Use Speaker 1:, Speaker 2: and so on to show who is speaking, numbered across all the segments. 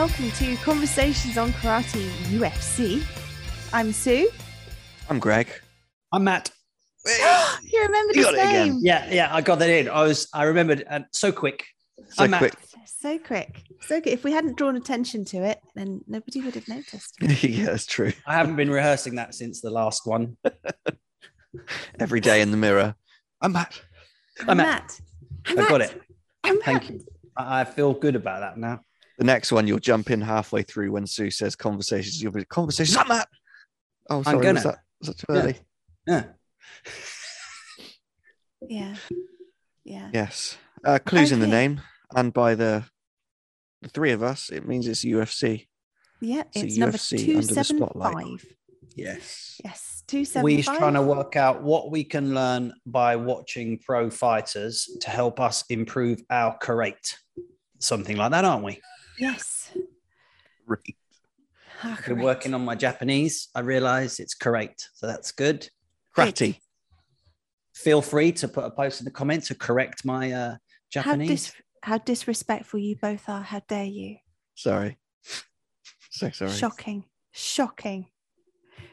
Speaker 1: Hello and welcome to Conversations on Karate UFC. I'm Sue.
Speaker 2: I'm Greg.
Speaker 3: I'm Matt.
Speaker 1: you remembered
Speaker 2: You
Speaker 1: his
Speaker 2: got it again.
Speaker 1: name.
Speaker 3: Yeah, yeah, I got that in. I was, I remembered, and so quick.
Speaker 2: So
Speaker 3: I'm Matt.
Speaker 2: quick.
Speaker 1: So quick. So good. If we hadn't drawn attention to it, then nobody would have noticed.
Speaker 2: yeah, that's true.
Speaker 3: I haven't been rehearsing that since the last one.
Speaker 2: Every day in the mirror. I'm Matt.
Speaker 3: I'm Matt.
Speaker 1: Matt. I'm
Speaker 3: got it.
Speaker 1: I'm Matt.
Speaker 3: Thank you. I I feel good about that now.
Speaker 2: The next one, you'll jump in halfway through when Sue says conversations. You'll be conversations. I'm Matt. Oh, sorry.
Speaker 3: gonna.
Speaker 2: Was that, was that too
Speaker 3: Yeah.
Speaker 2: early?
Speaker 3: Yeah.
Speaker 1: Yeah. Yeah.
Speaker 2: Yes. Uh, clues in the name, and by the the three of us, it means it's UFC.
Speaker 1: Yeah.
Speaker 2: So
Speaker 1: It's number
Speaker 2: UFC under the
Speaker 1: 275.
Speaker 2: spotlight.
Speaker 3: Yes.
Speaker 1: Yes. 275.
Speaker 3: We're trying to work out what we can learn by watching pro fighters to help us improve our karate. Something like that, aren't we?
Speaker 1: Yes.
Speaker 2: Right.
Speaker 1: Ah,
Speaker 3: I've been working on my Japanese. I realize it's correct. so that's good.
Speaker 2: Kratty.
Speaker 3: Feel free to put a post in the comments to correct my uh,
Speaker 1: How,
Speaker 3: Japanese.
Speaker 1: dis- how disrespectful you both are. How dare you?
Speaker 2: Sorry. So sorry.
Speaker 1: Shocking. Shocking.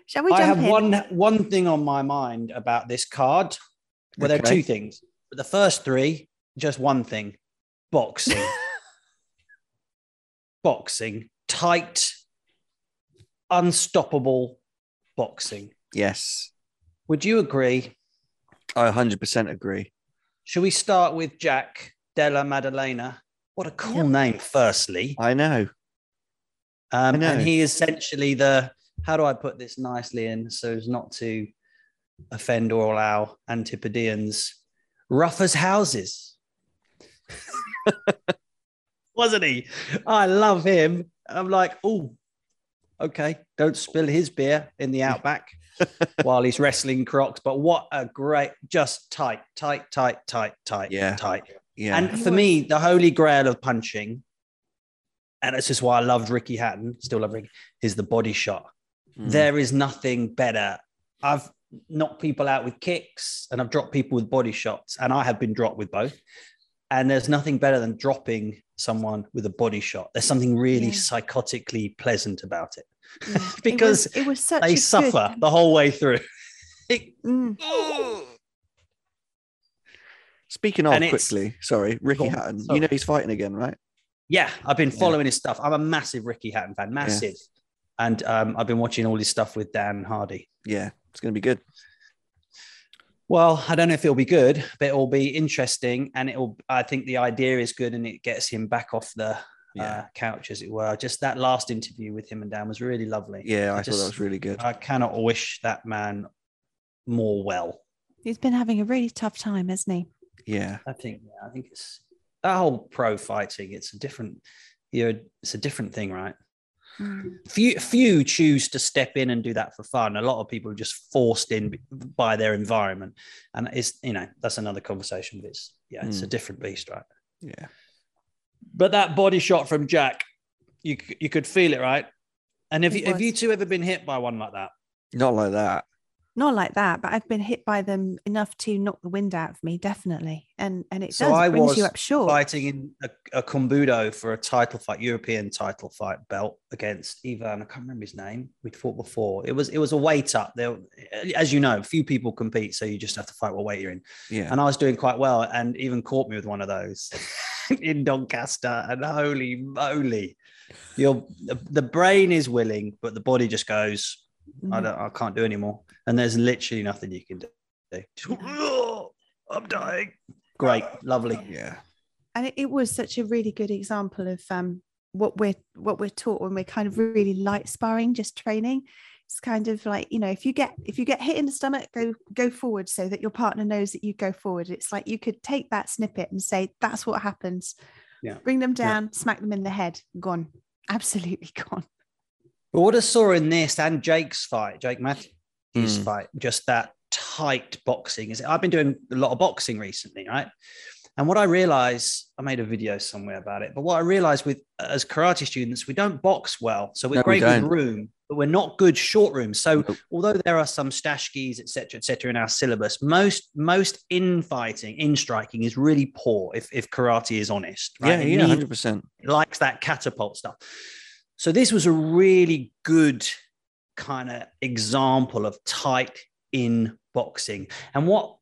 Speaker 1: Shall we
Speaker 3: I have
Speaker 1: in?
Speaker 3: one one thing on my mind about this card. Well, there are two things. But the first three, just one thing: boxing, boxing, tight, unstoppable boxing.
Speaker 2: Yes.
Speaker 3: Would you agree?
Speaker 2: I 100% agree.
Speaker 3: Should we start with Jack Della Maddalena? What a cool
Speaker 1: Yep.
Speaker 3: name, firstly.
Speaker 2: I know.
Speaker 3: Um,
Speaker 2: know.
Speaker 3: and he is essentially the how do I put this nicely in so as not to offend all our Antipodeans? Rough as houses. Wasn't he? I love him. I'm like, oh, okay. Don't spill his beer in the outback while he's wrestling crocs. But what a great, just tight, tight, tight, tight, tight,
Speaker 2: Yeah.
Speaker 3: tight.
Speaker 2: Yeah.
Speaker 3: And for me, the holy grail of punching, and this is why I loved Ricky Hatton, still love Ricky, is the body shot.
Speaker 2: Mm.
Speaker 3: There is nothing better. I've knocked people out with kicks and I've dropped people with body shots, and I have been dropped with both. And there's nothing better than dropping someone with a body shot. There's something really
Speaker 1: Yeah.
Speaker 3: psychotically pleasant about it
Speaker 1: Yeah. It was-
Speaker 3: because
Speaker 1: it was, such
Speaker 3: they
Speaker 1: a
Speaker 3: suffer
Speaker 1: Good,
Speaker 3: the whole way through.
Speaker 1: Mm.
Speaker 2: Speaking of
Speaker 3: And
Speaker 2: quickly, sorry, Ricky
Speaker 3: Go on,
Speaker 2: Hatton.
Speaker 3: sorry.
Speaker 2: You know he's fighting again, right?
Speaker 3: Yeah, I've been
Speaker 2: Yeah.
Speaker 3: following his stuff. I'm a massive Ricky Hatton fan, massive. And um, I've been watching all his stuff with Dan Hardy.
Speaker 2: Yeah, it's going to be good.
Speaker 3: Well, I don't know if it'll be good, but it'll be interesting. And it'll, I think the idea is good and it gets him back off the
Speaker 2: Yeah.
Speaker 3: uh, couch, as it were. Just that last interview with him and Dan was really lovely.
Speaker 2: Yeah, I,
Speaker 3: I
Speaker 2: thought that was really good.
Speaker 3: I cannot wish that man more well.
Speaker 1: He's been having a really tough time, hasn't he?
Speaker 2: Yeah,
Speaker 3: I think, yeah, I think it's that whole pro fighting. It's a different, you're, it's a different thing, right?
Speaker 1: Mm.
Speaker 3: few few choose to step in and do that for fun. A lot of people are just forced in by their environment, and it's you know that's another conversation. But it's yeah, it's a
Speaker 2: Mm.
Speaker 3: different beast, right?
Speaker 2: yeah.
Speaker 3: But that body shot from Jack, you you could feel it, right? And have
Speaker 1: It
Speaker 3: you have you two ever been hit by one like that?
Speaker 2: Not like that.
Speaker 1: Not like that, but I've been hit by them enough to knock the wind out of me, definitely. And and it
Speaker 3: So
Speaker 1: does
Speaker 3: I
Speaker 1: brings you up short.
Speaker 3: Fighting in a, a Kumbudo for a title fight, European title fight belt against Ivan. I can't remember his name. We'd fought before. It was it was a weight up. There, as you know, few people compete, so you just have to fight what weight you're in.
Speaker 2: Yeah.
Speaker 3: and I was doing quite well, and even caught me with one of those in Doncaster. And holy moly, your the, the brain is willing, but the body just goes, I
Speaker 1: Mm.
Speaker 3: don't, I can't do anymore. And there's literally nothing you can do. Just, I'm dying. Great, lovely.
Speaker 2: yeah.
Speaker 1: and it, it was such a really good example of um what we're what we're taught when we're kind of really light sparring just training it's kind of like you know if you get if you get hit in the stomach go go forward so that your partner knows that you go forward it's like you could take that snippet and say that's what happens
Speaker 3: Yeah.
Speaker 1: bring them
Speaker 3: Yeah.
Speaker 1: down smack them in the head gone absolutely gone
Speaker 3: But what I saw in this and Jake's fight, Jake Matthews'
Speaker 2: Mm.
Speaker 3: fight, just that tight boxing. Is I've been doing a lot of boxing recently, right? And what I realized, I made a video somewhere about it, but what I realized with as karate students, we don't box well. So we're
Speaker 2: No, we
Speaker 3: great with
Speaker 2: don't.
Speaker 3: room, but we're not good short rooms. So
Speaker 2: Nope.
Speaker 3: although there are some stashkis, etc., etc., in our syllabus, most most in fighting, in striking is really poor. If if karate is honest, right?
Speaker 2: Yeah,
Speaker 3: It
Speaker 2: yeah, hundred percent.
Speaker 3: likes that catapult stuff. So this was a really good kind of example of tight in boxing. And what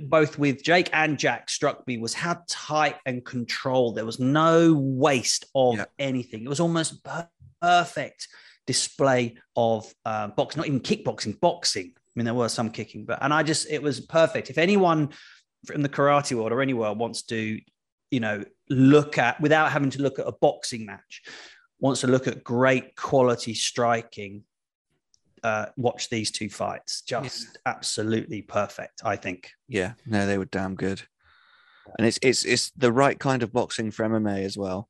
Speaker 3: both with Jake and Jack struck me was how tight and controlled. There was no waste of
Speaker 2: Yeah.
Speaker 3: anything. It was almost per- perfect display of uh, boxing, not even kickboxing, boxing. I mean, there was some kicking, but and I just it was perfect. If anyone from the karate world or anywhere wants to, you know, look at without having to look at a boxing match, wants to look at great quality striking, uh, watch these two fights. Just absolutely perfect, I think.
Speaker 2: Yeah, no, they were damn good. And it's it's it's the right kind of boxing for MMA as well.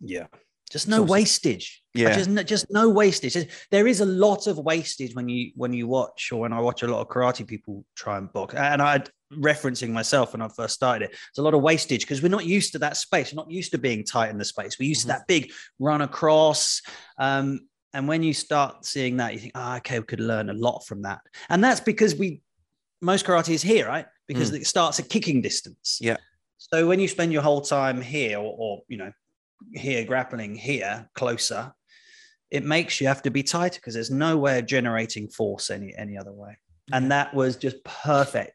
Speaker 3: Yeah. Just no
Speaker 2: So-
Speaker 3: wastage.
Speaker 2: Yeah.
Speaker 3: Just, no- just no wastage. There is a lot of wastage when you when you watch or when I watch a lot of karate people try and box. And I referencing myself when I first started it. There's a lot of wastage because we're not used to that space. We're not used to being tight in the space. We're used
Speaker 2: Mhm.
Speaker 3: to that big run across. Um, and when you start seeing that, you think, oh, okay, we could learn a lot from that. And that's because we most karate is here, right? Because hmm. it starts at kicking distance.
Speaker 2: Yeah.
Speaker 3: So when you spend your whole time here, or, or you know, here grappling here closer, it makes you have to be tighter because there's no way of generating force any any other way. And that was just perfect.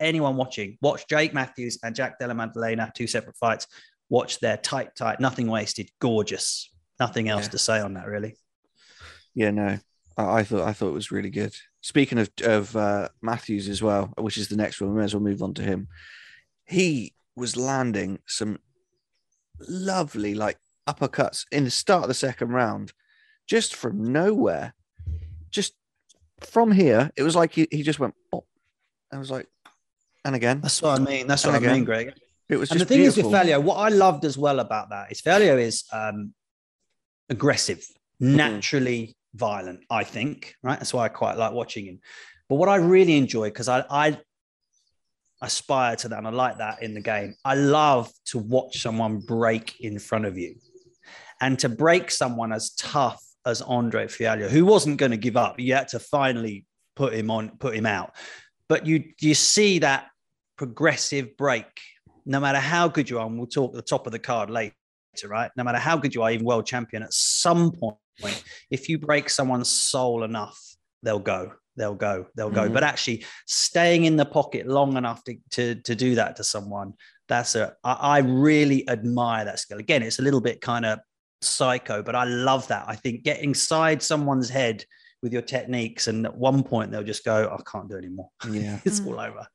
Speaker 3: Anyone watching, watch Jake Matthews and Jack Della Maddalena, two separate fights. Watch their tight, tight, nothing wasted, gorgeous. Nothing else
Speaker 2: Yeah.
Speaker 3: to say on that, really.
Speaker 2: Yeah, no, I, I thought I thought it was really good. Speaking of of uh, Matthews as well, which is the next one, we may as well move on to him. He was landing some lovely like uppercuts in the start of the second round, just from nowhere, just from here. It was like he, he just went. Oh. I was like, and again,
Speaker 3: That's what I mean. That's what
Speaker 2: And
Speaker 3: I mean, Greg.
Speaker 2: it was
Speaker 3: And the thing
Speaker 2: beautiful.
Speaker 3: is with Fialho, what I loved as well about that is Fialho is um, aggressive, naturally violent, I think, right? That's why I quite like watching him. But what I really enjoy, because I, I aspire to that and I like that in the game, I love to watch someone break in front of you. And to break someone as tough as Andre Fialho, who wasn't going to give up, you had to finally put him on, put him out. But you you see that progressive break, no matter how good you are, and we'll talk the top of the card later, right? No matter how good you are, even world champion, at some point, if you break someone's soul enough, they'll go. They'll go, they'll go.
Speaker 2: Mhm.
Speaker 3: But actually, staying in the pocket long enough to, to, to do that to someone, that's a, I, I really admire that skill. Again, it's a little bit kind of psycho, but I love that. I think getting inside someone's head with your techniques, and at one point they'll just go, I can't do anymore.
Speaker 2: Yeah,
Speaker 3: it's
Speaker 1: Mm.
Speaker 3: all over.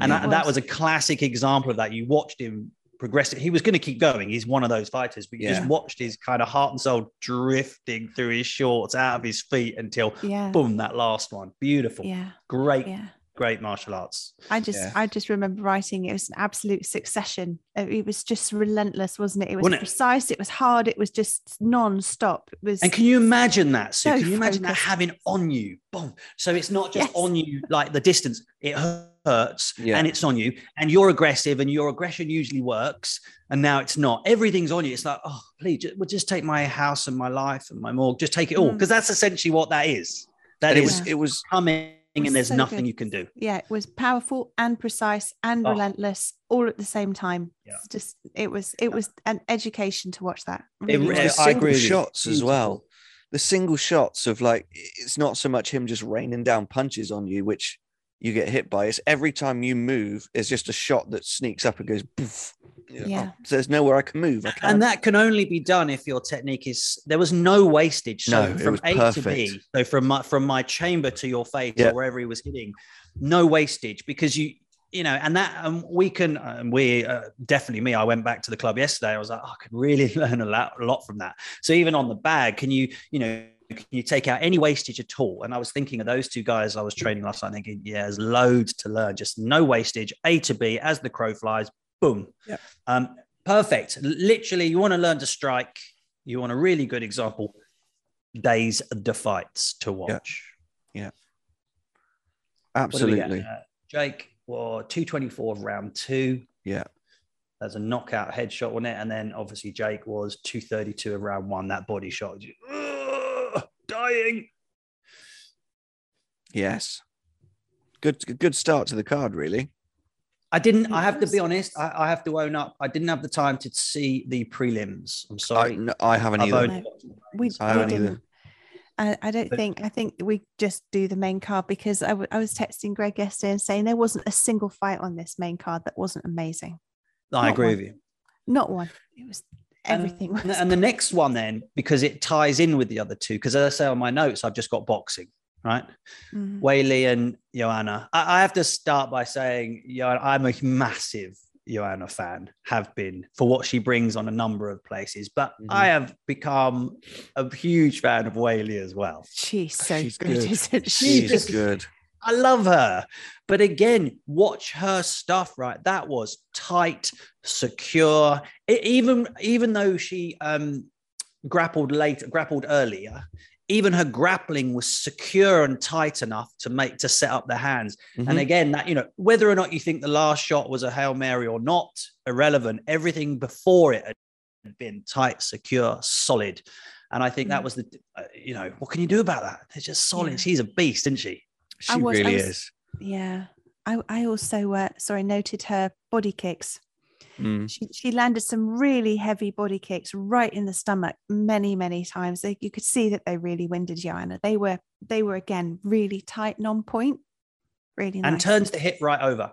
Speaker 3: And
Speaker 2: Yeah.
Speaker 3: that, that was a classic example of that. You watched him progress. He was going to keep going. He's one of those fighters, but you
Speaker 2: Yeah.
Speaker 3: just watched his kind of heart and soul drifting through his shorts, out of his feet until
Speaker 1: Yeah.
Speaker 3: boom, that last one. Beautiful.
Speaker 1: Yeah.
Speaker 3: Great,
Speaker 1: Yeah.
Speaker 3: Great martial arts.
Speaker 1: I just
Speaker 2: Yeah.
Speaker 1: I just remember writing it was an absolute succession. Uh, It was just relentless, wasn't it? It was
Speaker 3: Wasn't
Speaker 1: precise, it was hard, it was just non-stop. It was
Speaker 3: And can you imagine that? So,
Speaker 1: So
Speaker 3: can you imagine that having on you? Boom. So it's not just
Speaker 1: Yes.
Speaker 3: on you like the distance, it hurts
Speaker 2: Yeah.
Speaker 3: and it's on you, and you're aggressive, and your aggression usually works, and now it's not. Everything's on you. It's like, oh, please, just, well, just take my house and my life and my mortgage, just take it all.
Speaker 1: Mm.
Speaker 3: Because that's essentially what that is. That
Speaker 2: and it
Speaker 3: is
Speaker 2: was it was
Speaker 3: coming,
Speaker 1: was
Speaker 3: and there's
Speaker 1: so
Speaker 3: nothing
Speaker 1: good.
Speaker 3: you can do.
Speaker 1: yeah, it was powerful and precise and
Speaker 3: Oh.
Speaker 1: relentless all at the same time.
Speaker 3: Yeah.
Speaker 1: It's just it was it was an education to watch that.
Speaker 3: It
Speaker 1: Really
Speaker 3: re-
Speaker 2: the
Speaker 1: was.
Speaker 3: I
Speaker 2: single
Speaker 3: agree
Speaker 2: shots as well. The single shots of like it's not so much him just raining down punches on you, which you get hit by. It's every time you move, it's just a shot that sneaks up and goes poof. You
Speaker 1: Yeah.
Speaker 2: oh, so there's nowhere I can move. I.
Speaker 3: And that can only be done if your technique is there was no wastage. So
Speaker 2: No, it
Speaker 3: from
Speaker 2: was
Speaker 3: A to
Speaker 2: perfect.
Speaker 3: B, so from my from my chamber to your face
Speaker 2: Yeah.
Speaker 3: or wherever he was hitting, no wastage because you you know, and that um, we can um, we uh, definitely me. I went back to the club yesterday. I was like, oh, I could really learn a lot, a lot from that. So even on the bag, can you you know can you take out any wastage at all? And I was thinking of those two guys I was training last night, thinking, yeah, there's loads to learn. Just no wastage, A to B, as the crow flies, boom.
Speaker 2: Yeah.
Speaker 3: Um, perfect. Literally, you want to learn to strike. You want a really good example. Days of the fights to watch. Yeah. get?
Speaker 2: Absolutely.
Speaker 3: Uh, Jake or 224 of round two.
Speaker 2: Yeah.
Speaker 3: There's a knockout headshot on it. And then obviously Jake was 232 of round one, that body shot. Ugh, dying.
Speaker 2: Yes. Good good start to the card, really.
Speaker 3: I didn't. I have to be honest. I, I have to own up. I didn't have the time to see the prelims. I'm
Speaker 2: I,
Speaker 3: sorry.
Speaker 2: no, I haven't
Speaker 3: I've
Speaker 2: either.
Speaker 3: only
Speaker 1: No.
Speaker 3: watched
Speaker 1: we.
Speaker 2: I
Speaker 1: we
Speaker 2: haven't either.
Speaker 1: didn't. I, I don't
Speaker 3: But-
Speaker 1: think I think we just do the main card because I, w- I was texting Greg yesterday and saying there wasn't a single fight on this main card that wasn't amazing.
Speaker 3: I
Speaker 1: not
Speaker 3: agree
Speaker 1: one.
Speaker 3: with you.
Speaker 1: Not one. It was
Speaker 3: And-
Speaker 1: everything. was
Speaker 3: And, and the next one, then, because it ties in with the other two, because as I say on my notes, I've just got boxing, right?
Speaker 1: Mhm.
Speaker 3: Weili and Joanna. I, I have to start by saying, yeah, I'm a massive Joanna fan, have been for what she brings on a number of places, but
Speaker 2: Mhm.
Speaker 3: I have become a huge fan of Weili as well.
Speaker 1: She's so
Speaker 2: She's
Speaker 1: good,
Speaker 2: good.
Speaker 1: isn't she?
Speaker 3: She's
Speaker 2: She's
Speaker 3: just-
Speaker 2: good.
Speaker 3: I love her. But again, watch her stuff, right? That was tight, secure. E- even even though she um grappled late, grappled earlier, even her grappling was secure and tight enough to make to set up the hands. And
Speaker 2: Mhm.
Speaker 3: again, that you know, whether or not you think the last shot was a Hail Mary or not, irrelevant. Everything before it had been tight, secure, solid. And I think that
Speaker 1: Mm.
Speaker 3: was the, uh, you know, what can you do about that? It's just solid.
Speaker 1: Yeah.
Speaker 3: She's a beast, isn't she?
Speaker 2: she
Speaker 1: was-
Speaker 2: really
Speaker 1: was-
Speaker 2: is.
Speaker 1: Yeah. I, I also uh, sorry noted her body kicks.
Speaker 2: Mm.
Speaker 1: She she landed some really heavy body kicks right in the stomach many many times. They, you could see that they really winded Joanna. They were they were again really tight and on point. Really nice.
Speaker 3: and turns the hip right over.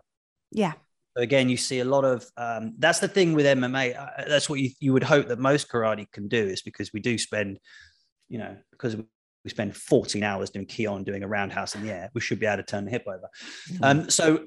Speaker 1: yeah.
Speaker 3: So again, you see a lot of um, that's the thing with MMA. uh, That's what you, you would hope that most karate can do is because we do spend, you know, because we spend 14 hours doing kihon doing a roundhouse in the air, we should be able to turn the hip over. Um, so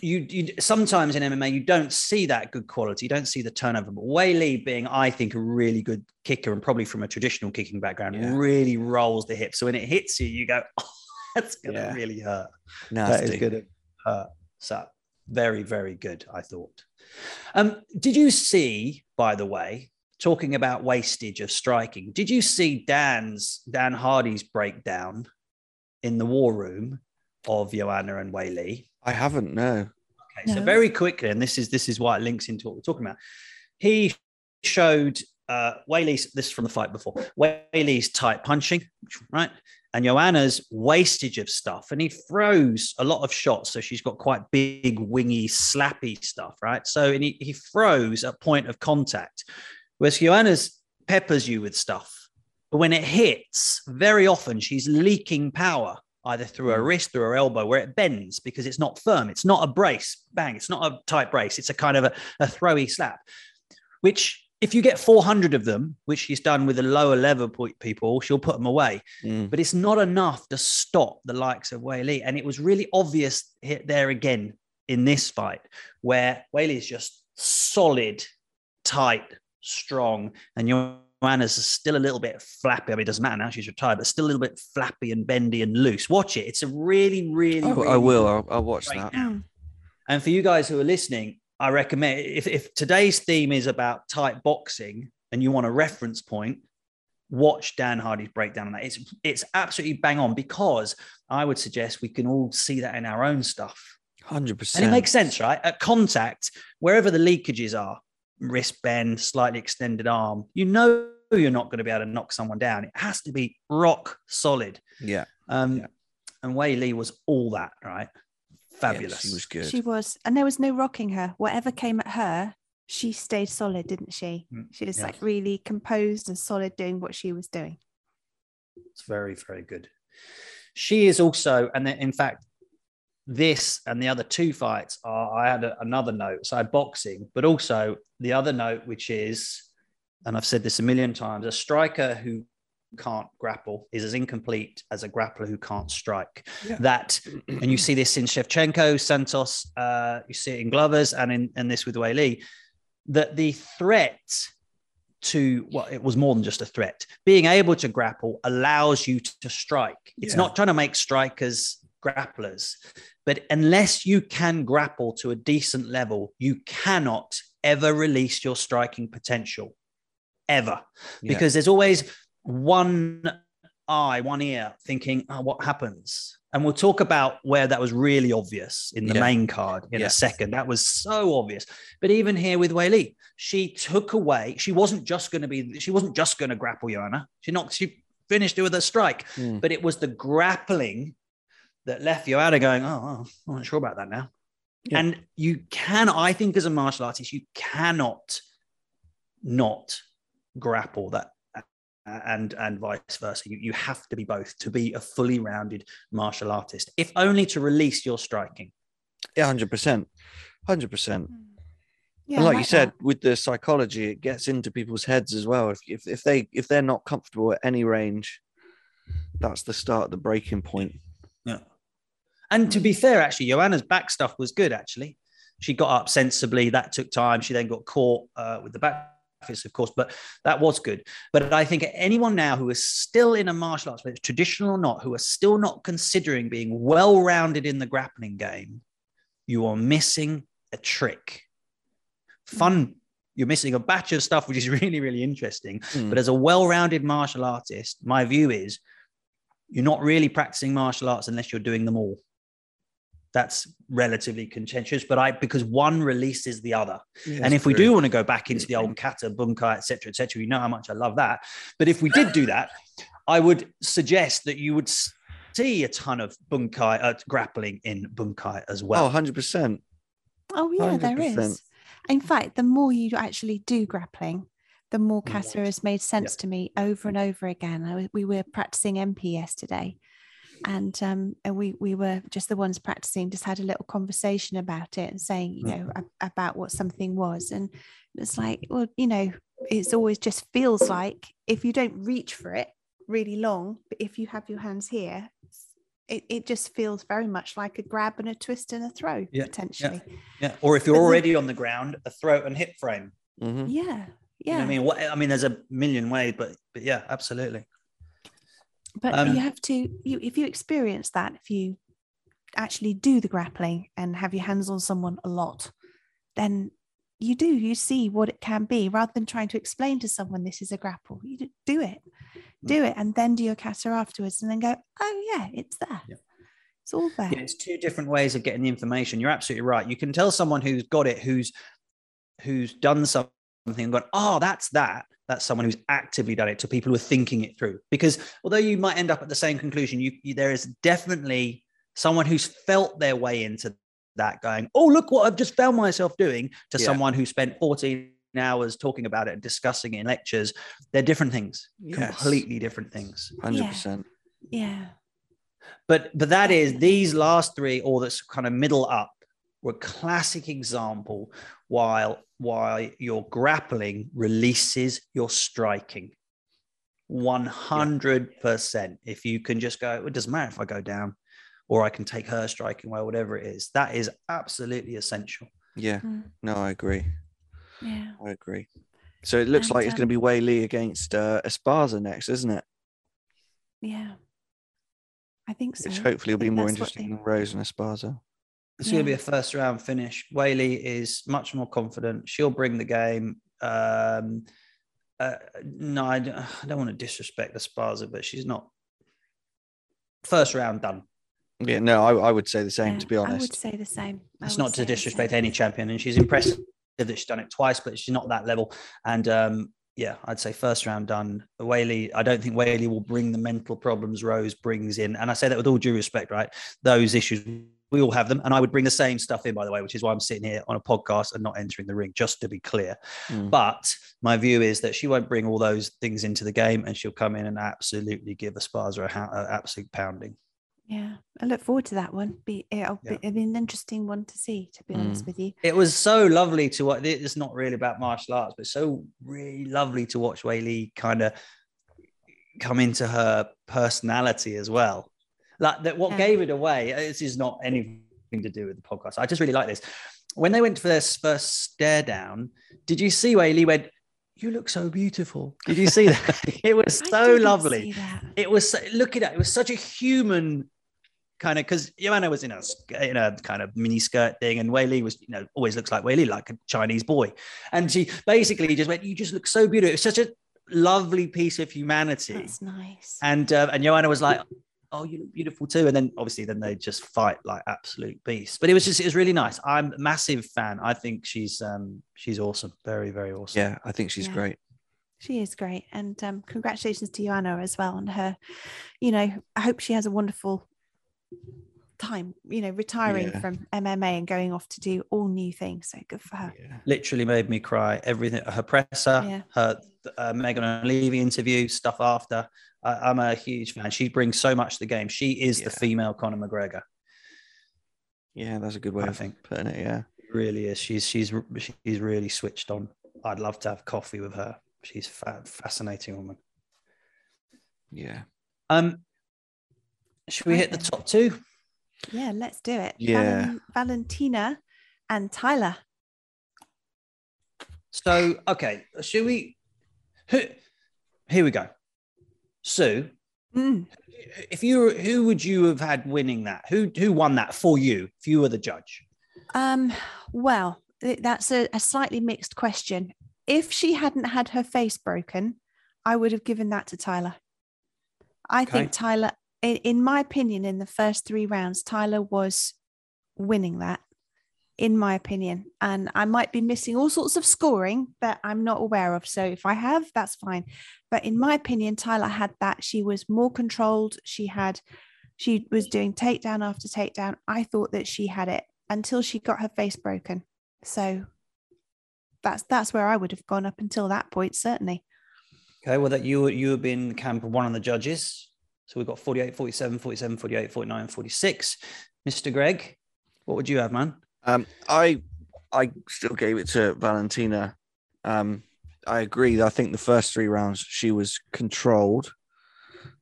Speaker 3: you, you sometimes in MMA you don't see that good quality, you don't see the turnover. But Weili being, I think, a really good kicker and probably from a traditional kicking background,
Speaker 2: Yeah.
Speaker 3: really rolls the hip. So when it hits you, you go, oh, that's gonna
Speaker 2: Yeah.
Speaker 3: really hurt.
Speaker 2: Nasty.
Speaker 3: That is good. hurt. so very, very good, I thought. Um, did you see, by the way, talking about wastage of striking, did you see Dan's Dan Hardy's breakdown in the war room of Joanna and Weili?
Speaker 2: I haven't. No.
Speaker 3: Okay, so very quickly, and this is this is why it links into what we're talking about. He showed uh Weili's this is from the fight before Weili's tight punching, right? And Joanna's wastage of stuff, and he throws a lot of shots. So she's got quite big, wingy, slappy stuff, right? So and he, he throws at point of contact, whereas Joanna's peppers you with stuff. But when it hits, very often she's leaking power either through her wrist, through her elbow, where it bends because it's not firm. It's not a brace, bang. It's not a tight brace. It's a kind of a, a throwy slap, which if you get 400 of them, which she's done with the lower level people, she'll put them away.
Speaker 2: Mm.
Speaker 3: But it's not enough to stop the likes of Weili. And it was really obvious hit there again in this fight, where Weili is just solid, tight, strong, and Joanna's still a little bit flappy. I mean, it doesn't matter now; she's retired, but still a little bit flappy and bendy and loose. Watch it; it's a really, really,
Speaker 2: Oh,
Speaker 3: really
Speaker 2: I will. I'll, I'll watch that.
Speaker 3: now. And for you guys who are listening, I recommend if, if today's theme is about tight boxing and you want a reference point, watch Dan Hardy's breakdown on that. It's it's absolutely bang on because I would suggest we can all see that in our own stuff.
Speaker 2: Hundred percent.
Speaker 3: And it makes sense, right? At contact, wherever the leakages are, wrist bend, slightly extended arm, you know you're not going to be able to knock someone down. It has to be rock solid.
Speaker 2: Yeah.
Speaker 3: Um,
Speaker 2: Yeah.
Speaker 3: And Weili was all that, right?
Speaker 2: yeah,
Speaker 3: Fabulous.
Speaker 2: she was good.
Speaker 1: She was, and there was no rocking her. Whatever came at her, she stayed solid, didn't she?
Speaker 3: Mm,
Speaker 1: She was
Speaker 3: yeah.
Speaker 1: like really composed and solid doing what she was doing.
Speaker 3: It's very, very good. She is also, and then in fact, this and the other two fights are. I had a, another note. So I had boxing, but also the other note, which is, and I've said this a million times: a striker who can't grapple is as incomplete as a grappler who can't strike.
Speaker 2: Yeah.
Speaker 3: That, and you see this in Shevchenko, Santos. Uh, you see it in Glovers, and in and this with Weili. That the threat to well, it was more than just a threat. Being able to grapple allows you to strike. It's
Speaker 2: Yeah.
Speaker 3: not trying to make strikers grapplers, but unless you can grapple to a decent level, you cannot ever release your striking potential, ever,
Speaker 2: Yeah.
Speaker 3: because there's always one eye, one ear thinking, oh, what happens? And we'll talk about where that was really obvious in the
Speaker 2: Yeah.
Speaker 3: main card in
Speaker 2: Yeah.
Speaker 3: a second. That was so obvious. But even here with Weili, she took away, she wasn't just going to be, she wasn't just going to grapple Joanna. She knocked, she finished it with a strike.
Speaker 2: Mm.
Speaker 3: But it was the grappling that left you out of going, oh, oh, I'm not sure about that now.
Speaker 2: Yeah.
Speaker 3: And you can, I think, as a martial artist, you cannot not grapple that and and vice versa. You, you have to be both to be a fully rounded martial artist, if only to release your striking.
Speaker 2: Yeah, hundred percent, hundred percent. Hmm.
Speaker 1: Yeah,
Speaker 2: And like you said,
Speaker 1: that.
Speaker 2: with the psychology, it gets into people's heads as well. If, if if they if they're not comfortable at any range, that's the start, the breaking point.
Speaker 3: And to be fair, actually, Joanna's back stuff was good, actually. She got up sensibly. That took time. She then got caught uh, with the back fist, of course, but that was good. But I think anyone now who is still in a martial arts, whether it's traditional or not, who are still not considering being well rounded in the grappling game, you are missing a trick. Fun. You're missing a batch of stuff, which is really, really interesting.
Speaker 2: Mm.
Speaker 3: But as a well rounded martial artist, my view is you're not really practicing martial arts unless you're doing them all. That's relatively contentious, but I because one releases the other. and if we do want to go back into the old kata, bunkai, etc., etc., you know how much I love that. But if we did do that, I would suggest that you would see a ton of bunkai uh, grappling in bunkai as well.
Speaker 2: oh, 100 percent.
Speaker 1: Oh yeah, there
Speaker 2: 100%.
Speaker 1: is. In fact, the more you actually do grappling, the more kata has made sense to me over and over again. I, we were practicing Empi yesterday, and um, and we we were just the ones practicing. Just had a little conversation about it and saying, you know, a- about what something was, and it's like, well, you know, it's always just feels like if you don't reach for it really long, but if you have your hands here. It, it just feels very much like a grab and a twist and a throw
Speaker 3: Yeah, yeah.
Speaker 1: potentially.
Speaker 3: Yeah. Or if you're
Speaker 1: But the-
Speaker 3: already on the ground, a throat and hip frame.
Speaker 2: hmm
Speaker 1: Yeah,
Speaker 3: You know
Speaker 1: yeah.
Speaker 3: I mean, what I mean, there's a million ways, but but yeah, absolutely.
Speaker 1: But
Speaker 3: um,
Speaker 1: you have to, you if you experience that, if you actually do the grappling and have your hands on someone a lot, then you do you see what it can be rather than trying to explain to someone this is a grapple. You do- it,
Speaker 3: Mm.
Speaker 1: do it, and then do your kata afterwards, and then go, oh yeah, it's there.
Speaker 3: Yeah.
Speaker 1: It's all there.
Speaker 3: Yeah, it's two different ways of getting the information. You're absolutely right. You can tell someone who's got it, who's who's done something and gone, oh, that's that. That's someone who's actively done it to people who are thinking it through. Because although you might end up at the same conclusion, you, you there is definitely someone who's felt their way into that going, oh, look what I've just found myself doing to
Speaker 2: Yeah.
Speaker 3: someone who spent 14 hours talking about it and discussing it in lectures. They're different things,
Speaker 2: Yes.
Speaker 3: completely different things.
Speaker 2: 100 percent.
Speaker 1: Yeah.
Speaker 3: But but that is these last three, or this kind of middle up, were classic example while while your grappling releases your striking. 100%. If you can just go, it doesn't matter if I go down or I can take her striking away whatever it is. That is absolutely essential.
Speaker 2: Yeah,
Speaker 1: Mm,
Speaker 2: no, I agree.
Speaker 1: yeah.
Speaker 2: I agree. So it looks
Speaker 1: And,
Speaker 2: like it's going to
Speaker 1: um,
Speaker 2: be Weili against uh, Esparza next, isn't it?
Speaker 1: Yeah. I think so.
Speaker 2: Which hopefully will be more interesting
Speaker 1: they-
Speaker 2: than Rose and Esparza.
Speaker 3: It's going to be a first round finish. Weili is much more confident. She'll bring the game. Um, uh, no, I don't, I don't want to disrespect the Esparza, but she's not. First round done.
Speaker 2: Yeah, no, I, I would say the same,
Speaker 1: Yeah,
Speaker 2: to be honest,
Speaker 1: I would say the same. I
Speaker 3: It's not to disrespect any champion, and she's impressive that she's done it twice, but she's not that level. And um, yeah, I'd say first round done. Weili, I don't think Weili will bring the mental problems Rose brings in. And I say that with all due respect, right? Those issues, we all have them. And I would bring the same stuff in, by the way, which is why I'm sitting here on a podcast and not entering the ring, just to be clear.
Speaker 2: Mm.
Speaker 3: But my view is that she won't bring all those things into the game and she'll come in and absolutely give Esparza a, ha- a absolute pounding.
Speaker 1: Yeah, I look forward to that one. Be it'll,
Speaker 3: Yeah.
Speaker 1: be, it'll be an interesting one to see. To be honest
Speaker 2: Mm.
Speaker 1: with you,
Speaker 3: It was so lovely to watch. It's not really about martial arts, but so really lovely to watch Weili kind of come into her personality as well. Like that, what
Speaker 1: Yeah.
Speaker 3: gave it away. uh, This is not anything to do with the podcast. I just really like this. When they went for their first stare down, did you see Weili went? You look so beautiful. Did you see that? it was so lovely it was so- look at it it was such a human kind of because Joanna was in a in a kind of mini skirt thing and Weili was you know always looks like Weili like a Chinese boy and she basically just went you just look so beautiful it's such a lovely piece of humanity
Speaker 1: That's nice.
Speaker 3: and uh, and Joanna was like oh you look beautiful too and then obviously then they just fight like absolute beasts but it was just it was really nice I'm a massive fan I think she's um she's awesome very very awesome
Speaker 2: Yeah, I think she's
Speaker 1: Yeah.
Speaker 2: great.
Speaker 1: She is great. And um, congratulations to Joanna as well on her. You know, I hope she has a wonderful time, you know, retiring
Speaker 2: Yeah.
Speaker 1: from MMA and going off to do all new things. So good for her.
Speaker 2: Yeah.
Speaker 3: Literally made me cry. Everything, her presser,
Speaker 1: Yeah.
Speaker 3: her uh, Megan Olivi interview, stuff after. I, I'm a huge fan. She brings so much to the game. She is the female Conor McGregor.
Speaker 2: Yeah, that's a good way
Speaker 3: I
Speaker 2: of
Speaker 3: think.
Speaker 2: putting it. Yeah.
Speaker 3: really is. She's she's she's really switched on. I'd love to have coffee with her. She's fa- fascinating woman.
Speaker 2: Yeah.
Speaker 3: Um, should we
Speaker 1: Right
Speaker 3: hit the top two?
Speaker 1: Yeah, let's do it.
Speaker 2: Yeah.
Speaker 1: Valen- Valentina and Taila.
Speaker 3: So okay, should we? Who, here we go. Sue,
Speaker 1: Mm.
Speaker 3: if you who would you have had winning that? Who who won that for you if you were the judge?
Speaker 1: Um, well, that's a, a slightly mixed question. If she hadn't had her face broken, I would have given that to Taila. I think Taila, in, in my opinion, in the first three rounds, Taila was winning that, in my opinion. And I might be missing all sorts of scoring that I'm not aware of. So if I have, that's fine. But in my opinion, Taila had that. She was more controlled. She had, she was doing takedown after takedown. I thought that she had it until she got her face broken. So that's that's where I would have gone up until that point, certainly.
Speaker 3: Okay, well that you you have been camp one of the judges. So we've got 48, 47, 47, 48, 49, 46. Mr. Greg, what would you have, man?
Speaker 2: Um, I I still gave it to Valentina. Um, I agree. I think the first three rounds she was controlled,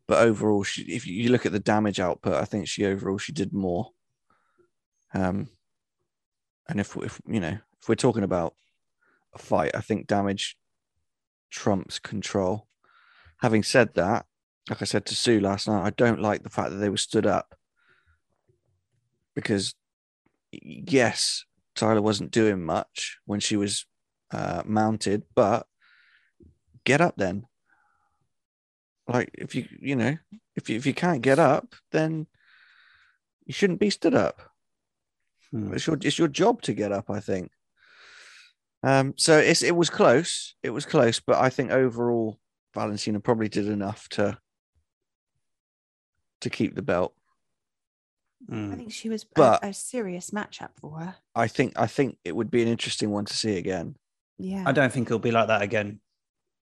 Speaker 2: but overall, she, if you look at the damage output, I think she overall she did more. Um, and if if you know if we're talking about a fight, I think damage trumps control. Having said that, like I said to Sue last night, I don't like the fact that they were stood up because yes, Taila wasn't doing much when she was uh, mounted, but get up then. Like if you you know if you, if you can't get up, then you shouldn't be stood up.
Speaker 3: Hmm.
Speaker 2: It's your it's your job to get up. I think. Um. So it's it was close. It was close, but I think overall Valentina probably did enough to to keep the belt.
Speaker 1: I
Speaker 3: Hmm.
Speaker 1: think she was a-
Speaker 2: But-
Speaker 1: a, serious matchup for her.
Speaker 2: I think I think it would be an interesting one to see again.
Speaker 1: Yeah.
Speaker 3: I don't think it'll be like that again.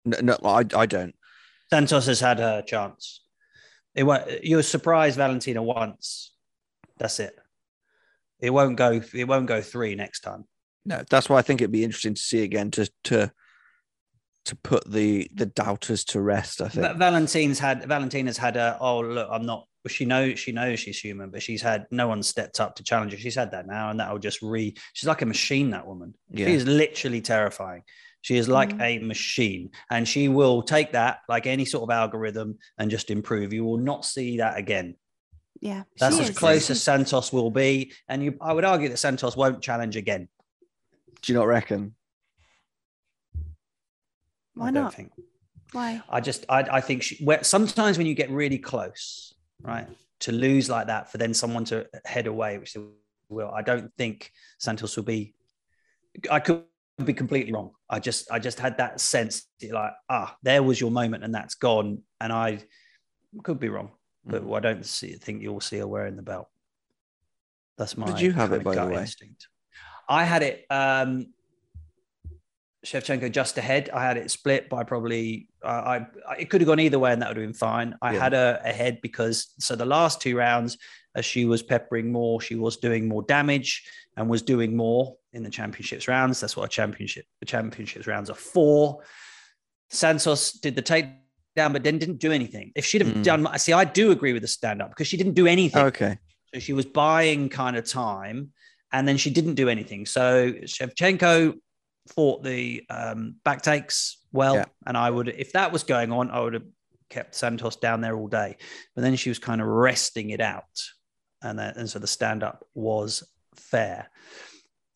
Speaker 2: No, no I I don't.
Speaker 3: Santos has had her chance. It won't, you're surprised Valentina once. That's it. It won't go. It won't go three next time.
Speaker 2: No, that's why I think it'd be interesting to see again to to to put the the doubters to rest. I think.
Speaker 3: Va- Valentine's had Valentina's had a oh look I'm not well, she knows she knows she's human but she's had no one stepped up to challenge her she's had that now and that'll just re she's like a machine that woman
Speaker 2: Yeah.
Speaker 3: she is literally terrifying she is like
Speaker 1: Mm.
Speaker 3: a machine and she will take that like any sort of algorithm and just improve you will not see that again
Speaker 1: yeah.
Speaker 3: that's as
Speaker 1: is.
Speaker 3: close as Santos will be and you I would argue that Santos won't challenge again
Speaker 2: Do you not reckon?
Speaker 1: Why
Speaker 3: I don't
Speaker 1: not?
Speaker 3: think
Speaker 1: Why?
Speaker 3: I just I, I think she, where, sometimes when you get really close, right, to lose like that for then someone to head away, which they will, I don't think Santos will be. I could be completely wrong. I just I just had that sense like ah there was your moment and that's gone and I could be wrong, but
Speaker 2: Mm.
Speaker 3: I don't see, think you'll see her wearing the belt. That's my.
Speaker 2: Did you have it, by the way?
Speaker 3: Instinct. I had it. um Shevchenko just ahead. I had it split by probably. Uh, I, I it could have gone either way, and that would have been fine. I
Speaker 2: Yeah.
Speaker 3: had her ahead because so the last two rounds, as she was peppering more, she was doing more damage and was doing more in the championships rounds. That's what a championship the championships rounds are for. Santos did the takedown, but then didn't do anything. If she'd have
Speaker 2: Mm.
Speaker 3: done, see, I do agree with the stand up because she didn't do anything.
Speaker 2: Okay.
Speaker 3: So she was buying kind of time and then she didn't do anything. So Shevchenko fought the um, back takes well.
Speaker 2: Yeah.
Speaker 3: And I would, if that was going on, I would have kept Santos down there all day. But then she was kind of resting it out. And, then, and so the stand up was fair.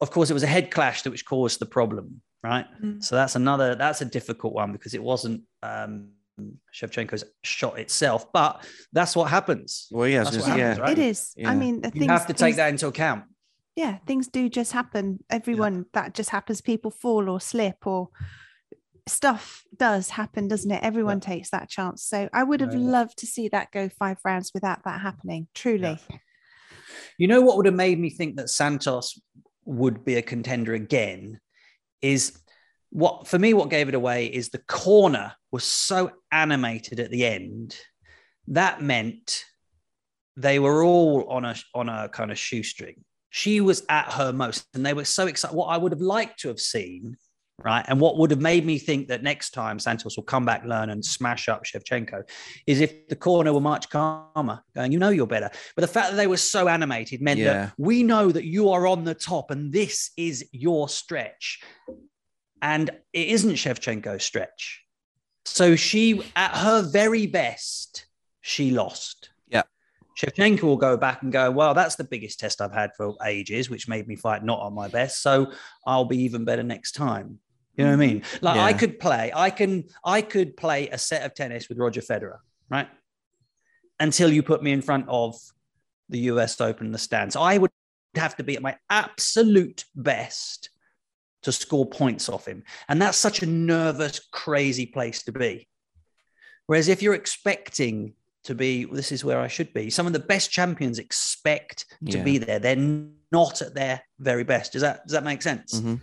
Speaker 3: Of course, it was a head clash that which caused the problem, right?
Speaker 1: Mm.
Speaker 3: So that's another, that's a difficult one because it wasn't um, Shevchenko's shot itself, but that's what happens.
Speaker 2: Well, yeah, I was
Speaker 3: That's
Speaker 2: gonna
Speaker 3: what
Speaker 2: say,
Speaker 3: happens,
Speaker 2: yeah.
Speaker 3: right?
Speaker 1: It is.
Speaker 2: Yeah.
Speaker 1: I mean, the
Speaker 3: You
Speaker 1: things,
Speaker 3: have to take that into account.
Speaker 1: Yeah, things do just happen. Everyone that just happens. People fall or slip, or stuff does happen, doesn't it? Everyone takes that chance. So I would have
Speaker 3: Yeah, yeah.
Speaker 1: loved to see that go five rounds without that happening. Truly.
Speaker 3: You know what would have made me think that Santos would be a contender again is what for me what gave it away is the corner was so animated at the end that meant they were all on a on a kind of shoestring. She was at her most and they were so excited what I would have liked to have seen right and what would have made me think that next time Santos will come back learn and smash up Shevchenko is if the corner were much calmer going you know you're better but the fact that they were so animated meant
Speaker 2: Yeah.
Speaker 3: that we know that you are on the top and this is your stretch. And it isn't Shevchenko's stretch. So she, at her very best, she lost.
Speaker 2: Yeah.
Speaker 3: Shevchenko will go back and go, well, that's the biggest test I've had for ages, which made me fight not on my best. So I'll be even better next time. You know what I mean? Mm. Like I could play, I can, I could play a set of tennis with Roger Federer, right? Until you put me in front of the US Open the stands. I would have to be at my absolute best to score points off him. And that's such a nervous, crazy place to be. Whereas if you're expecting to be, this is where I should be, some of the best champions expect to
Speaker 2: Yeah.
Speaker 3: be there. They're not at their very best. Does that, does that make sense?
Speaker 2: Mhm.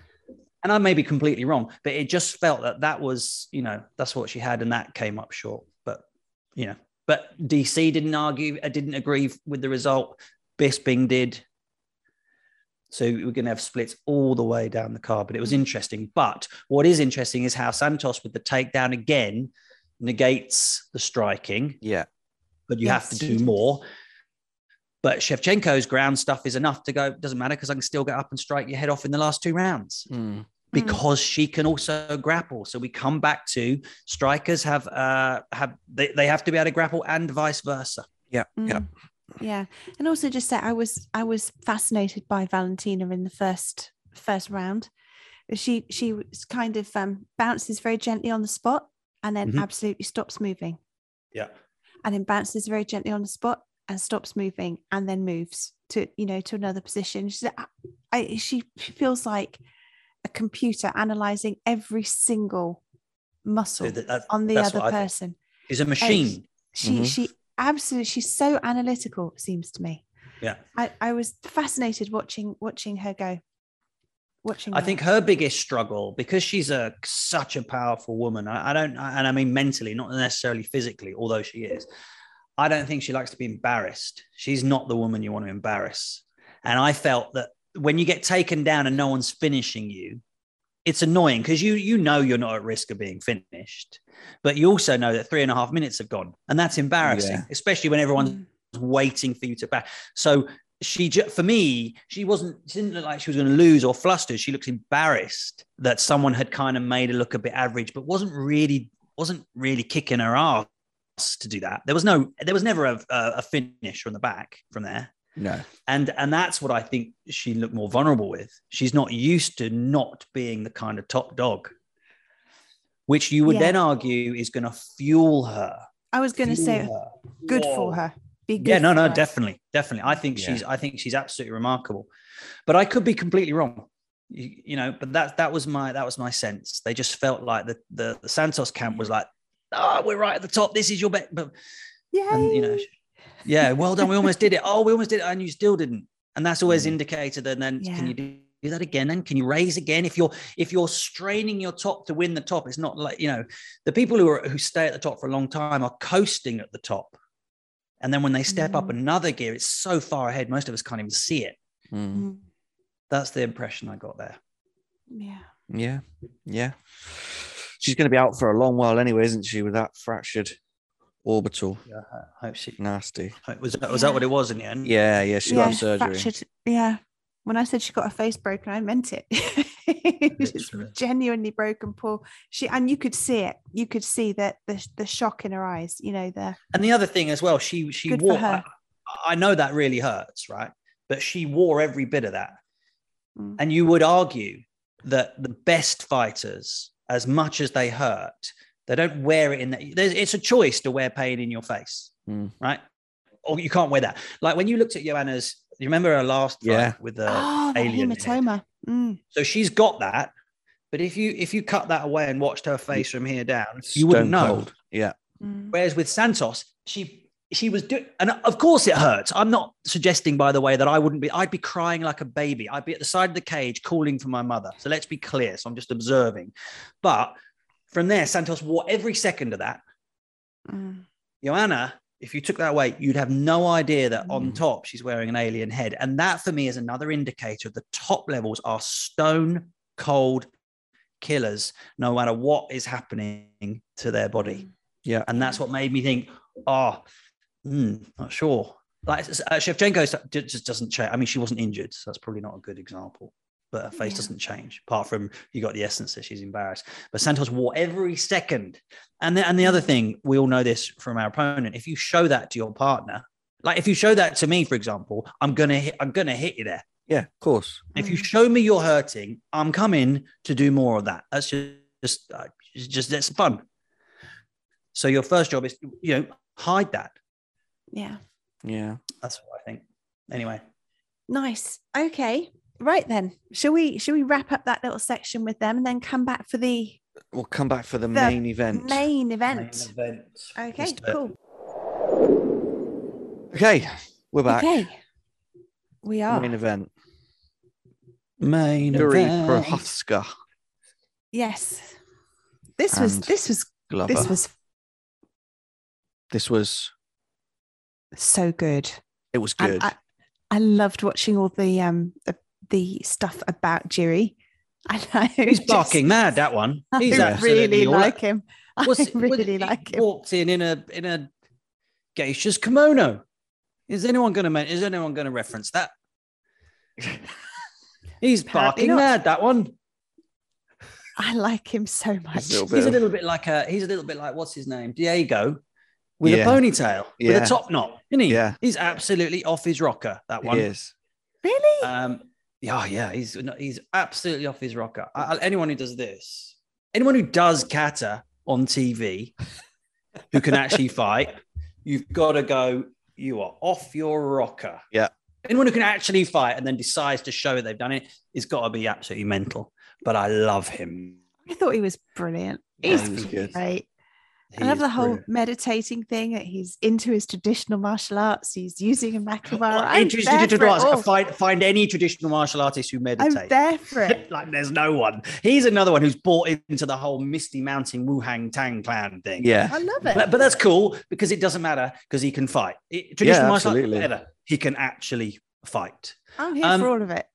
Speaker 3: And I may be completely wrong, but it just felt that that was, you know, that's what she had and that came up short. But, you know, but DC didn't argue, I didn't agree with the result. Bisping did. So we're going to have splits all the way down the card, but it was interesting. But what is interesting is how Santos with the takedown again negates the striking,
Speaker 2: Yeah.
Speaker 3: But you have to do more. But Shevchenko's ground stuff is enough to go, doesn't matter because I can still get up and strike your head off in the last two rounds
Speaker 2: Mm.
Speaker 3: because she can also grapple. So we come back to strikers have uh have they, they have to be able to grapple and vice versa.
Speaker 2: Yeah. Yeah.
Speaker 1: Mm. Yeah. And also just say I was I was fascinated by Valentina in the first first round. She she was kind of um bounces very gently on the spot and then
Speaker 3: Mhm.
Speaker 1: absolutely stops moving.
Speaker 3: Yeah.
Speaker 1: And then bounces very gently on the spot and stops moving and then moves to you know to another position. She's, I, I, she feels like a computer analyzing every single muscle
Speaker 3: So that, that-
Speaker 1: on the other
Speaker 3: what I think.
Speaker 1: person.
Speaker 3: She's a machine.
Speaker 1: She
Speaker 2: Mhm.
Speaker 1: she absolutely she's so analytical, it seems to me.
Speaker 3: Yeah.
Speaker 1: I, I was fascinated watching watching her go. Watching
Speaker 3: I
Speaker 1: her.
Speaker 3: think her biggest struggle, because she's a such a powerful woman, I, I don't, and I mean mentally, not necessarily physically, although she is. I don't think she likes to be embarrassed. She's not the woman you want to embarrass. And I felt that when you get taken down and no one's finishing you, it's annoying because you you know you're not at risk of being finished, but you also know that three and a half minutes have gone, and that's embarrassing,
Speaker 2: Yeah.
Speaker 3: especially when everyone's
Speaker 1: Mm.
Speaker 3: waiting for you to back. So she, ju- for me, she wasn't. She didn't look like she was going to lose or flustered. She looked embarrassed that someone had kind of made her look a bit average, but wasn't really wasn't really kicking her ass to do that. There was no. There was never a, a, a finish from the back from there.
Speaker 2: No.
Speaker 3: And and that's what I think she looked more vulnerable with. She's not used to not being the kind of top dog, which you would
Speaker 1: Yeah.
Speaker 3: then argue is going to fuel her.
Speaker 1: I was going to say
Speaker 3: her.
Speaker 1: good
Speaker 3: Whoa.
Speaker 1: for her. Be good
Speaker 3: Yeah, no, no,
Speaker 1: her.
Speaker 3: definitely, definitely. I think
Speaker 2: Yeah.
Speaker 3: she's, I think she's absolutely remarkable, but I could be completely wrong. You, you know, but that that was my that was my sense. They just felt like the the, the Santos camp was like, oh, we're right at the top. This is your bet, but
Speaker 1: Yeah.
Speaker 3: you know, yeah, well done. We almost did it. Oh, we almost did it, and you still didn't. And that's always
Speaker 2: Mm.
Speaker 3: indicated. And then
Speaker 1: Yeah.
Speaker 3: can you do, do that again? and can you raise again? If you're if you're straining your top to win the top, it's not like you know the people who are who stay at the top for a long time are coasting at the top. And then when they step up
Speaker 1: Mm.
Speaker 3: another gear, it's so far ahead, most of us can't even see it.
Speaker 2: Mm.
Speaker 1: Mm.
Speaker 3: That's the impression I got there.
Speaker 1: Yeah.
Speaker 2: Yeah. Yeah. She's going to be out for a long while anyway, isn't she, with that fractured orbital?
Speaker 3: Yeah, I hope she
Speaker 2: Nasty.
Speaker 3: was that, was that what it was in the end?
Speaker 2: Yeah. Yeah. She
Speaker 1: yeah.
Speaker 2: got surgery.
Speaker 1: Fractured. Yeah. When I said she got her face broken, I meant it. it was
Speaker 3: Literally.
Speaker 1: genuinely broken, poor. She and you could see it. You could see that the the shock in her eyes. You know the
Speaker 3: And the other thing as well, she she
Speaker 1: Good
Speaker 3: wore.
Speaker 1: her.
Speaker 3: I, I know that really hurts, right? But she wore every bit of that.
Speaker 1: Mm.
Speaker 3: And you would argue that the best fighters, as much as they hurt, they don't wear it in that. There's, it's a choice to wear pain in your face,
Speaker 2: Mm.
Speaker 3: right? Or you can't wear that. Like when you looked at Joanna's, you remember her last fight
Speaker 2: Yeah.
Speaker 3: with the
Speaker 1: oh, the
Speaker 3: alien head?
Speaker 1: hematoma. Mm.
Speaker 3: So she's got that, But if you if you cut that away and watched her face from here down, you wouldn't know.
Speaker 2: cold. Yeah.
Speaker 1: Mm.
Speaker 3: Whereas with Santos, she she was doing, and of course it hurts. I'm not suggesting, by the way, that I wouldn't be. I'd be crying like a baby. I'd be at the side of the cage calling for my mother. So let's be clear. So I'm just observing. But from there, Santos wore every second of that.
Speaker 1: Mm.
Speaker 3: Joanna, if you took that away, you'd have no idea that on
Speaker 1: Mm.
Speaker 3: top she's wearing an alien head. And that for me is another indicator the top levels are stone cold killers, no matter what is happening to their body.
Speaker 2: Yeah.
Speaker 3: And that's what made me think, oh, hmm, not sure. Like uh, Shevchenko just doesn't change. I mean, she wasn't injured, so that's probably not a good example. But her face
Speaker 1: Yeah.
Speaker 3: doesn't change, apart from you got the essence that she's embarrassed. But Santos wore every second. And the, and the other thing, we all know this from our opponent. If you show that to your partner, like if you show that to me, for example, I'm gonna hit, I'm gonna hit you there.
Speaker 2: Yeah. Of course.
Speaker 3: If you
Speaker 1: Mm.
Speaker 3: show me you're hurting, I'm coming to do more of that. That's just just uh, it's just that's fun. So your first job is you know hide that.
Speaker 1: Yeah.
Speaker 2: Yeah.
Speaker 3: That's what I think. Anyway,
Speaker 1: Nice. Okay. Right then. Shall we shall we wrap up that little section with them and then come back for the
Speaker 2: We'll come back for the,
Speaker 1: The
Speaker 2: main event.
Speaker 1: main
Speaker 3: main
Speaker 1: event?
Speaker 3: event.
Speaker 1: Okay,
Speaker 3: Let's it.
Speaker 1: cool.
Speaker 2: Okay. We're back.
Speaker 1: Okay. We are.
Speaker 2: Main event.
Speaker 3: Main
Speaker 2: Yuri
Speaker 3: event.
Speaker 2: Procházka
Speaker 1: Yes. This was this was
Speaker 2: Glover.
Speaker 1: this was
Speaker 2: This was.
Speaker 1: so good.
Speaker 2: It was
Speaker 1: And
Speaker 2: good.
Speaker 1: I, I loved watching all the um the, the stuff about Jiri. And I
Speaker 3: He's
Speaker 1: just-
Speaker 3: barking mad. That one. He's
Speaker 1: I
Speaker 3: absolutely
Speaker 1: really
Speaker 3: all-
Speaker 1: like him. I
Speaker 3: Was it- was
Speaker 1: really like
Speaker 3: he
Speaker 1: him.
Speaker 3: Walked in in a in a geisha's kimono. Is anyone going to men- is anyone going to reference that? He's
Speaker 1: Apparently
Speaker 3: barking
Speaker 1: not.
Speaker 3: mad. That one.
Speaker 1: I like him so much.
Speaker 2: He's a little bit
Speaker 3: He's a little bit like a. He's a little bit like what's his name, Diego, with
Speaker 2: Yeah.
Speaker 3: a ponytail, with a top knot, isn't he?
Speaker 2: Yeah.
Speaker 3: He's absolutely off his rocker. That one.
Speaker 2: He is.
Speaker 1: Really?
Speaker 3: Um, yeah, yeah, he's he's absolutely off his rocker. I, I- anyone who does this, anyone who does kata on TV, who can actually fight, you've got to go. You are off your rocker.
Speaker 2: Yeah.
Speaker 3: Anyone who can actually fight and then decides to show they've done it is got to be absolutely mental. But I love him.
Speaker 1: I thought he was brilliant.
Speaker 2: Yeah,
Speaker 1: He's
Speaker 2: he was good.
Speaker 1: great.
Speaker 3: He
Speaker 1: I love the whole
Speaker 3: brilliant.
Speaker 1: meditating thing he's into his traditional martial arts. He's using a makiwara.
Speaker 3: Well,
Speaker 1: I'm
Speaker 3: introduce
Speaker 1: there
Speaker 3: to
Speaker 1: for it
Speaker 3: arts.
Speaker 1: all.
Speaker 3: Find, find any traditional martial artist who meditates.
Speaker 1: I'm there for it.
Speaker 3: like there's no one. He's another one who's bought into the whole Misty Mountain Wuhang Tang clan thing.
Speaker 2: Yeah.
Speaker 1: I love it.
Speaker 3: But, but that's cool because it doesn't matter because he can fight. It, traditional
Speaker 2: Yeah,
Speaker 3: martial arts,
Speaker 2: absolutely.
Speaker 3: whatever, he can actually fight.
Speaker 1: I'm here
Speaker 3: um,
Speaker 1: for all of it.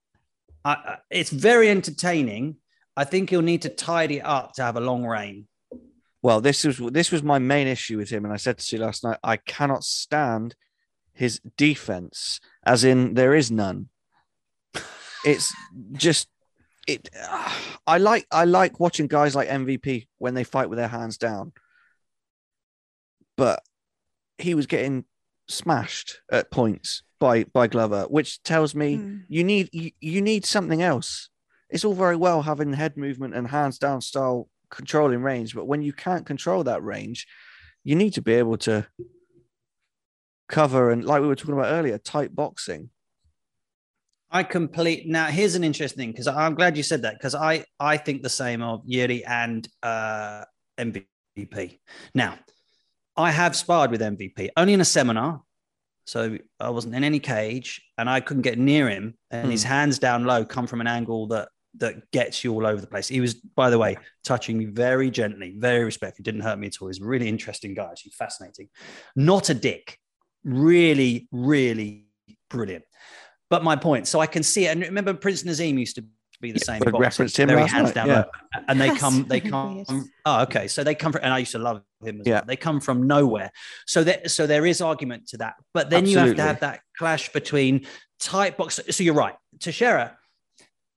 Speaker 3: I, I- it's very entertaining. I think he'll need to tidy it up to have a long reign.
Speaker 2: Well, this was this was my main issue with him, and I said to you last night, I cannot stand his defense, as in there is none. It's just it. I like I like watching guys like MVP when they fight with their hands down, but he was getting smashed at points by by Glover, which tells me
Speaker 1: Mm.
Speaker 2: you need you, you need something else. It's all very well having head movement and hands down style controlling range, but when you can't control that range, you need to be able to cover and like we were talking about earlier, tight boxing.
Speaker 3: I complete now. Here's an interesting thing because I'm glad you said that because I I think the same of Yuri and uh, MVP. Now, I have sparred with MVP only in a seminar, so I wasn't in any cage and I couldn't get near him. And his hands down low come from an angle that that gets you all over the place. He was, by the way, touching me very gently, very respectful. Didn't hurt me at all. He's a really interesting guy. Actually, fascinating. Not a dick. Really, really brilliant. But my point, so I can see it. And remember, Prince Naseem used to be the
Speaker 2: Yeah,
Speaker 3: same.
Speaker 2: we
Speaker 3: boxer,
Speaker 2: referenced him
Speaker 3: very
Speaker 2: last
Speaker 3: hands
Speaker 2: night,
Speaker 3: down
Speaker 2: yeah.
Speaker 3: and they
Speaker 1: That's
Speaker 3: come, they come. Oh, okay. So they come from, and I used to love him. As
Speaker 2: Yeah.
Speaker 3: well. They come from nowhere. So that, so there is argument to that. But then you have to have that clash between tight box. So you're right, Teixeira.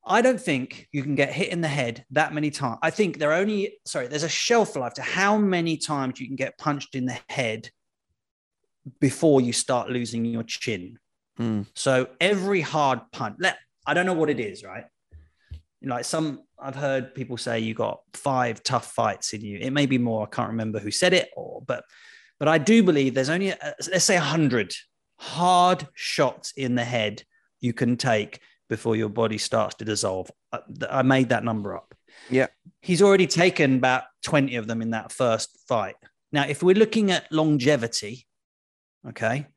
Speaker 3: I don't think you can get hit in the head that many times. I think there are only sorry. There's a shelf life to how many times you can get punched in the head before you start losing your chin.
Speaker 2: Mm.
Speaker 3: So every hard punch, let I don't know what it is, right? Like some, I've heard people say you got five tough fights in you. It may be more. I can't remember who said it, or but, but I do believe there's only a, let's say a hundred hard shots in the head you can take before your body starts to dissolve. I, I made that number up.
Speaker 2: Yeah.
Speaker 3: He's already taken about 20 of them in that first fight. Now, if we're looking at longevity, okay,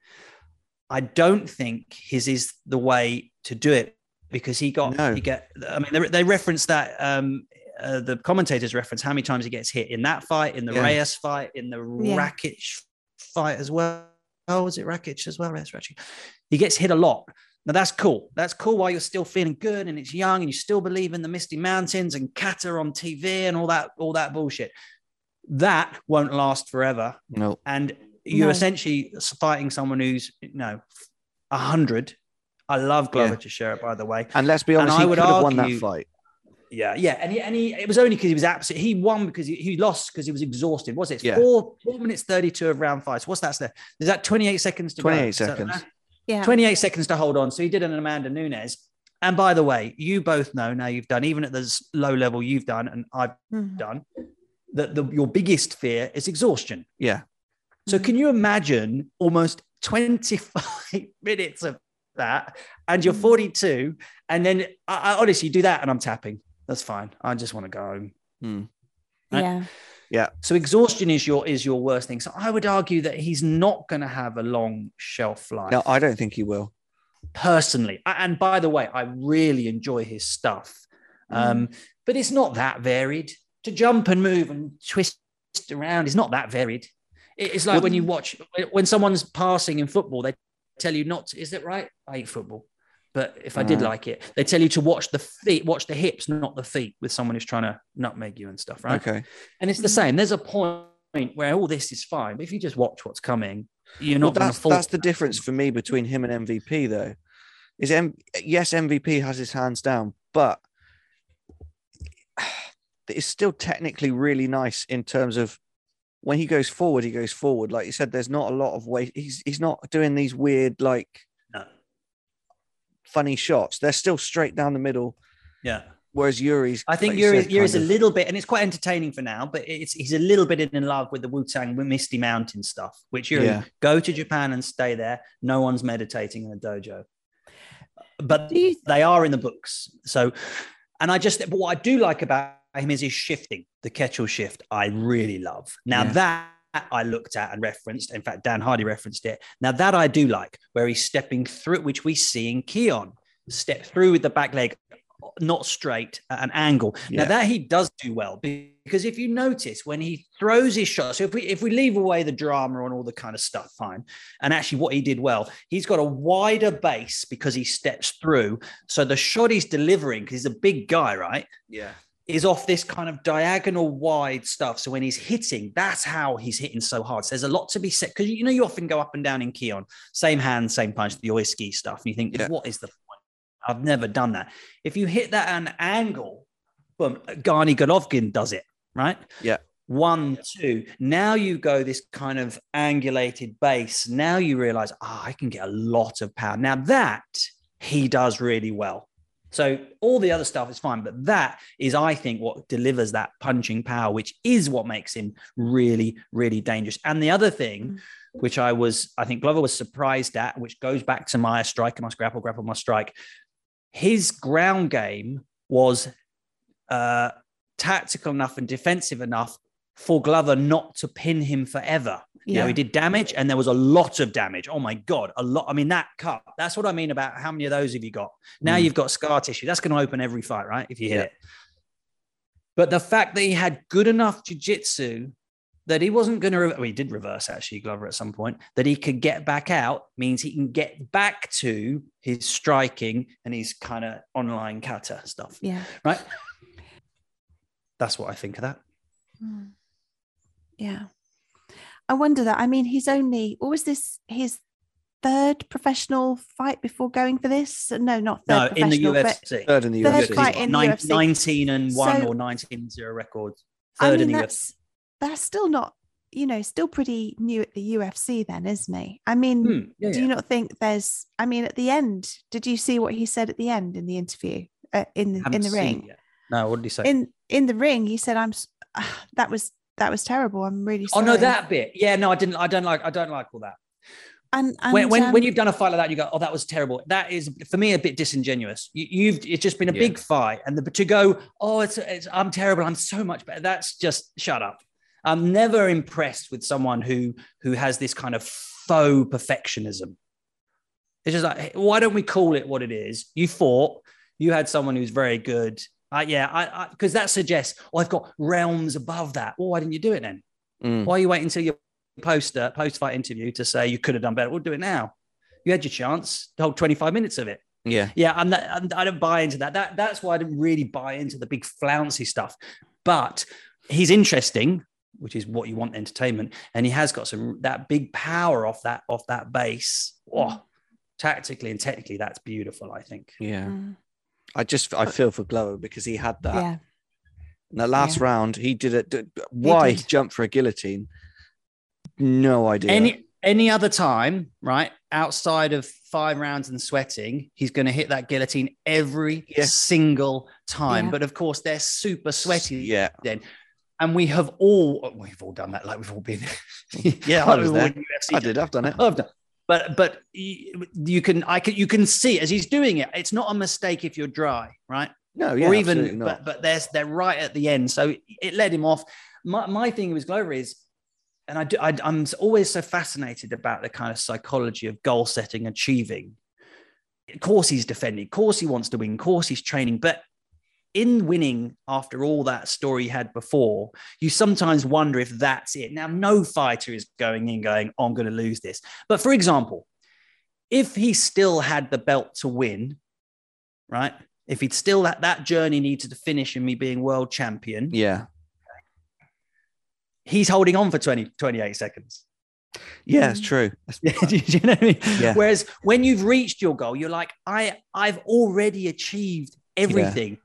Speaker 3: I don't think his is the way to do it because he got
Speaker 2: No.
Speaker 3: he get. I mean, they, they reference that um, uh, the commentators reference how many times he gets hit in that fight, in the
Speaker 2: Yeah.
Speaker 3: Reyes fight, in the
Speaker 1: Yeah.
Speaker 3: Rakic fight as well. Oh, was it Rakic as well? Reyes Rakic. He gets hit a lot. Now that's cool. That's cool while you're still feeling good and it's young and you still believe in the Misty Mountains and Kata on TV and all that, all that bullshit. That won't last forever
Speaker 2: No.
Speaker 3: and you're
Speaker 1: No.
Speaker 3: essentially fighting someone who's you know a hundred. I love Glover
Speaker 2: Yeah.
Speaker 3: to share it, by the way.
Speaker 2: And let's be
Speaker 3: And
Speaker 2: honest,
Speaker 3: I
Speaker 2: he
Speaker 3: would
Speaker 2: could have won that fight.
Speaker 3: Yeah, yeah, and he, and he it was only because he was absolute. He won because he, he lost because he was exhausted. Was it
Speaker 2: Yeah.
Speaker 3: four four minutes thirty two of round five? So what's that? there? Is that twenty eight seconds to go?
Speaker 2: 28
Speaker 3: Is that
Speaker 2: seconds.
Speaker 3: right?
Speaker 1: Yeah.
Speaker 3: 28 seconds to hold on. So he did an Amanda Nunes. And by the way, you both know now you've done, even at this low level you've done, and I've
Speaker 1: Mhm.
Speaker 3: done, that the, your biggest fear is exhaustion.
Speaker 2: Yeah.
Speaker 3: So
Speaker 1: Mhm.
Speaker 3: can you imagine almost 25 minutes of that and you're
Speaker 1: Mhm.
Speaker 3: 42 and then I, I honestly do that and I'm tapping. That's fine. I just want to go home. Right?
Speaker 1: Yeah.
Speaker 3: So exhaustion is your is your worst thing. So I would argue that he's not going to have a long shelf life
Speaker 2: No, I don't think he will.
Speaker 3: personally. And by the way, I really enjoy his stuff. Um, but it's not that varied. To jump and move and twist around is not that varied. It's like
Speaker 2: Well-
Speaker 3: when you watch when someone's passing in football, they tell you not to, is it right? I hate football. But if I did
Speaker 2: Uh.
Speaker 3: like it, they tell you to watch the feet, watch the hips, not the feet, with someone who's trying to nutmeg you and stuff, right?
Speaker 2: Okay.
Speaker 3: And it's the same. There's a point where all this is fine, but if you just watch what's coming, you're not to
Speaker 2: that's that's the difference for me between him and MVP though. Is M- yes, MVP has his hands down, but it's still technically really nice in terms of when he goes forward, he goes forward. Like you said, there's not a lot of weight. He's he's not doing these weird like. Funny shots. They're still straight down the middle.
Speaker 3: Yeah.
Speaker 2: Whereas Yuri's,
Speaker 3: I think
Speaker 2: like you
Speaker 3: Yuri,
Speaker 2: said,
Speaker 3: Yuri's a
Speaker 2: of-
Speaker 3: little bit, and it's quite entertaining for now, but it's he's a little bit in love with the Wu Tang Misty Mountain stuff, which you
Speaker 2: Yeah.
Speaker 3: go to Japan and stay there. No one's meditating in a dojo, but they are in the books. So, and I just, but what I do like about him is his shifting, the Ketchel shift. I really love. Now
Speaker 2: Yeah.
Speaker 3: that I looked at and referenced. In fact, Dan Hardy referenced it. Now that I do like, where he's stepping through, which we see in kihon, step through with the back leg, not straight at an angle. Now that he does do well because if you notice when he throws his shot, so if we if we leave away the drama and all the kind of stuff, fine. And actually, what he did well, he's got a wider base because he steps through. So the shot he's delivering, because he's a big guy, right?
Speaker 2: yeah.
Speaker 3: Is off this kind of diagonal wide stuff. So when he's hitting, that's how he's hitting so hard. So there's a lot to be said because you know you often go up and down in kihon, same hand, same punch, the oi-zuki stuff, and you think,
Speaker 2: Yeah.
Speaker 3: what is the point? I've never done that. If you hit that at an angle, boom, Garni Golovkin does it, right?
Speaker 2: Yeah.
Speaker 3: One, two. Now you go this kind of angulated base. Now you realize, ah, I can get a lot of power. Now that he does really well. So all the other stuff is fine, but that is, I think, what delivers that punching power, which is what makes him really, really dangerous. And the other thing, which I was, I think Glover was surprised at, which goes back to my strike, must grapple, grapple, must strike. His ground game was uh, tactical enough and defensive enough for Glover not to pin him forever. You know,
Speaker 1: Yeah.
Speaker 3: he did damage and there was a lot of damage. Oh my God, a lot. I mean, that cut, that's what I mean about how many of those have you got? Now
Speaker 2: Mm.
Speaker 3: you've got scar tissue. That's going to open every fight, right? If you hit
Speaker 2: Yeah.
Speaker 3: it. But the fact that he had good enough jiu-jitsu that he wasn't going to, re- well, he did reverse actually, Glover at some point, that he could get back out means he can get back to his striking and his kind of online kata stuff,
Speaker 1: Yeah.
Speaker 3: right? That's what I think of that.
Speaker 1: Mm. Yeah. I wonder that. I mean, he's only, what was this, his third professional fight before going for this? No, not
Speaker 3: No,
Speaker 1: third
Speaker 3: in the
Speaker 1: professional, but
Speaker 3: UFC.
Speaker 2: Third in the
Speaker 1: Third
Speaker 2: UFC.
Speaker 1: fight in the
Speaker 3: Nine-
Speaker 1: UFC.
Speaker 3: 19 and 1
Speaker 1: So-
Speaker 3: or 19 and 0 record.
Speaker 1: I
Speaker 3: Third
Speaker 1: mean,
Speaker 3: in the UFC.
Speaker 1: that's, that's still not, you know, still pretty new at the UFC then, isn't he? I mean,
Speaker 3: Hmm, yeah,
Speaker 1: do
Speaker 3: yeah.
Speaker 1: you not think there's, I mean, at the end, did you see what he said at the end in the interview uh, in, the in the ring?
Speaker 3: No, what did he say?
Speaker 1: In, in the ring, he said, I'm, s- that was, that was terrible. I'm really
Speaker 3: oh
Speaker 1: sorry.
Speaker 3: no, that bit. Yeah, no, I didn't. I don't like. I don't like all that.
Speaker 1: And, and
Speaker 3: when when,
Speaker 1: um,
Speaker 3: when you've done a fight like that, you go, "Oh, that was terrible." That is for me a bit disingenuous. You, you've it's just been a
Speaker 2: Yeah.
Speaker 3: big fight, and the, to go, "Oh, it's, it's I'm terrible. I'm so much better." That's just shut up. I'm never impressed with someone who who has this kind of faux perfectionism. It's just like, why don't we call it what it is? You fought. You had someone who's very good. Uh, yeah, I because that suggests, oh, I've got realms above that. Well, why didn't you do it then?
Speaker 2: Mm.
Speaker 3: Why are you waiting until your post uh, post fight interview to say you could have done better? We'll do it now. You had your chance. The whole 25 minutes of it.
Speaker 2: Yeah.
Speaker 3: Yeah, I'm not, I'm, I don't buy into that. That that's why I didn't really buy into the big flouncy stuff. But he's interesting, which is what you want entertainment, and he has got some that big power off that off that base. Oh, tactically and technically, that's beautiful. I think.
Speaker 2: Yeah.
Speaker 1: Mm,
Speaker 2: I just I uh, feel for Glover because he had that.
Speaker 1: yeah.
Speaker 2: In the last
Speaker 1: Yeah.
Speaker 2: round, he did it. d- Why he
Speaker 1: did.
Speaker 2: jumped for a guillotine? No idea.
Speaker 3: Any any other time, right? Outside of five rounds and sweating, he's going to hit that guillotine every
Speaker 2: Yeah.
Speaker 3: single time.
Speaker 1: Yeah.
Speaker 3: But of course, they're super sweaty.
Speaker 2: Yeah.
Speaker 3: Then, and we have all we've all done that. Like we've all been.
Speaker 2: Yeah, I was
Speaker 3: We've all
Speaker 2: there.
Speaker 3: UFC
Speaker 2: I did. I've done it.
Speaker 3: I've done- But but you, can I can you can see as he's doing it. It's not a mistake if you're dry, right?
Speaker 2: No, yeah,
Speaker 3: or even
Speaker 2: not.
Speaker 3: but but there's they're right at the end so it led him off my, my thing with glover is and I, do, I i'm always so fascinated about the kind of psychology of goal setting achieving of course he's defending of course he wants to win of course he's training but in winning after all that story he had before you sometimes wonder if that's it now no fighter is going in going oh, i'm going to lose this but for example if he still had the belt to win right if he'd still that that journey needed to finish in me being world champion,
Speaker 2: yeah.
Speaker 3: he's holding on for 20, 28 seconds.
Speaker 2: Yeah, it's true.
Speaker 3: Do you know what I mean?
Speaker 2: Yeah.
Speaker 3: Whereas when you've reached your goal, you're like, I I've already achieved everything.
Speaker 2: yeah.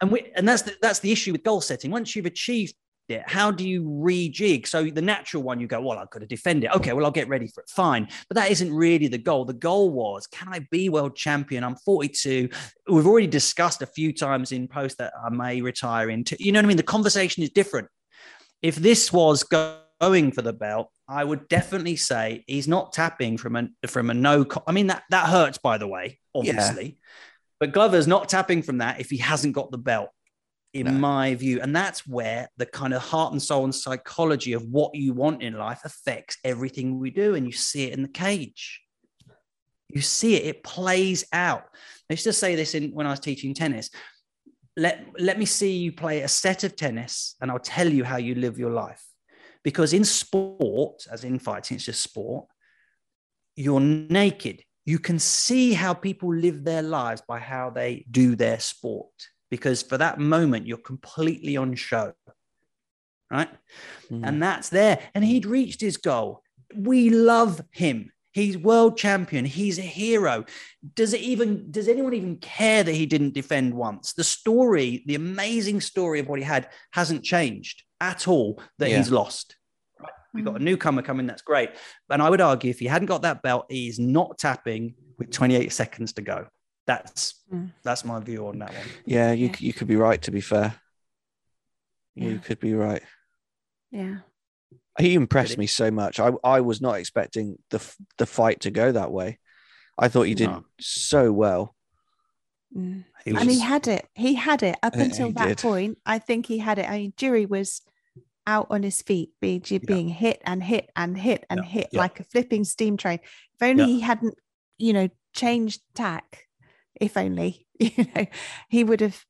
Speaker 3: And we, and that's the, that's the issue with goal setting. Once you've achieved it, how do you rejig? So the natural one, you go, well, I've got to defend it. Okay, well, I'll get ready for it. Fine, but that isn't really the goal. The goal was, can I be world champion? I'm 42. We've already discussed a few times in post that I may retire into. You know what I mean? The conversation is different. If this was go- going for the belt, I would definitely say he's not tapping from a from a no. co- I mean that that hurts, by the way, obviously. But Glover's not tapping from that if he hasn't got the belt, in
Speaker 2: No.
Speaker 3: my view. And that's where the kind of heart and soul and psychology of what you want in life affects everything we do. And you see it in the cage. You see it, it plays out. I used to say this in when I was teaching tennis. Let, let me see you play a set of tennis and I'll tell you how you live your life. Because in sport, as in fighting, it's just sport, you're naked. You can see how people live their lives by how they do their sport. Because for that moment, you're completely on show. Right.
Speaker 2: Mm.
Speaker 3: And that's there. And he'd reached his goal. We love him. He's world champion. He's a hero. Does it even does anyone even care that he didn't defend once? The story, the amazing story of what he had hasn't changed at all that
Speaker 2: Yeah.
Speaker 3: he's lost. Right. We've got a newcomer coming, that's great. And I would argue if he hadn't got that belt, he is not tapping with 28 seconds to go. That's
Speaker 1: Mm.
Speaker 3: that's my view on that one.
Speaker 2: yeah, you
Speaker 1: Yeah.
Speaker 2: you could be right. To be fair, you
Speaker 1: Yeah.
Speaker 2: could be right.
Speaker 1: Yeah.
Speaker 2: He impressed me so much. I I was not expecting the the fight to go that way. I thought he did
Speaker 3: No.
Speaker 2: so well.
Speaker 1: Mm.
Speaker 3: He was
Speaker 1: and he had it. He had it up until that
Speaker 2: did.
Speaker 1: point. I think he had it. I mean, Jury was out on his feet, being being hit and hit and hit and
Speaker 3: Yeah,
Speaker 1: hit
Speaker 3: yeah.
Speaker 1: like a flipping steam train. If only
Speaker 3: Yeah.
Speaker 1: he hadn't, you know, changed tack. If only, you know, he would have,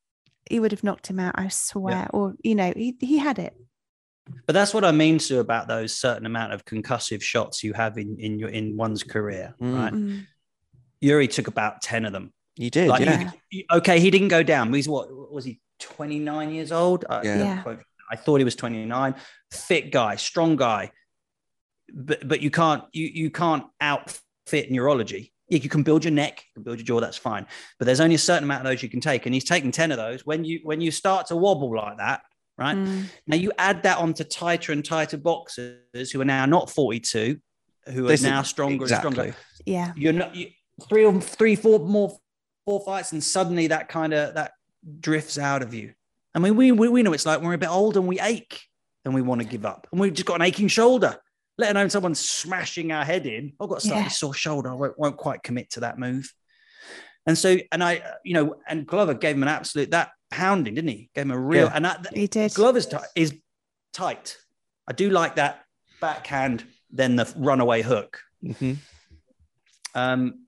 Speaker 1: he would have knocked him out. I swear. Or you know, he he had it.
Speaker 3: But that's what I mean to about those certain amount of concussive shots you have in in your in one's career,
Speaker 2: Mm.
Speaker 3: right?
Speaker 1: Mm.
Speaker 3: Yuri took about ten of them.
Speaker 2: You did,
Speaker 3: Like,
Speaker 2: yeah.
Speaker 1: Yeah.
Speaker 3: you- okay, he didn't go down. He's what was he? Twenty nine years old. I,
Speaker 2: Yeah.
Speaker 1: Yeah.
Speaker 3: I thought he was twenty nine. Fit guy, strong guy. But but you can't you you can't outfit neurology. You you can build your neck, you can build your jaw. That's fine. But there's only a certain amount of those you can take, and he's taken ten of those. When you when you start to wobble like that, right?
Speaker 1: Mm.
Speaker 3: Now you add that onto tighter and tighter boxers who are now not 42, who are
Speaker 2: This is-
Speaker 3: now stronger
Speaker 2: exactly.
Speaker 3: and stronger.
Speaker 1: Yeah.
Speaker 3: You're not you, three or three, four more four fights, and suddenly that kind of that drifts out of you. I mean, we, we we know it's like when we're a bit old and we ache and we want to give up, and we've just got an aching shoulder. let alone someone smashing our head in. I've got a slightly
Speaker 1: Yeah.
Speaker 3: sore shoulder. I won't, won't quite commit to that move. And so, and I, you know, and Glover gave him an absolute that pounding, didn't he? Gave him a real,
Speaker 2: Yeah.
Speaker 3: and that
Speaker 1: He did.
Speaker 3: Glover's ti- is tight. I do like that backhand, then the runaway hook.
Speaker 2: Mhm.
Speaker 3: Um,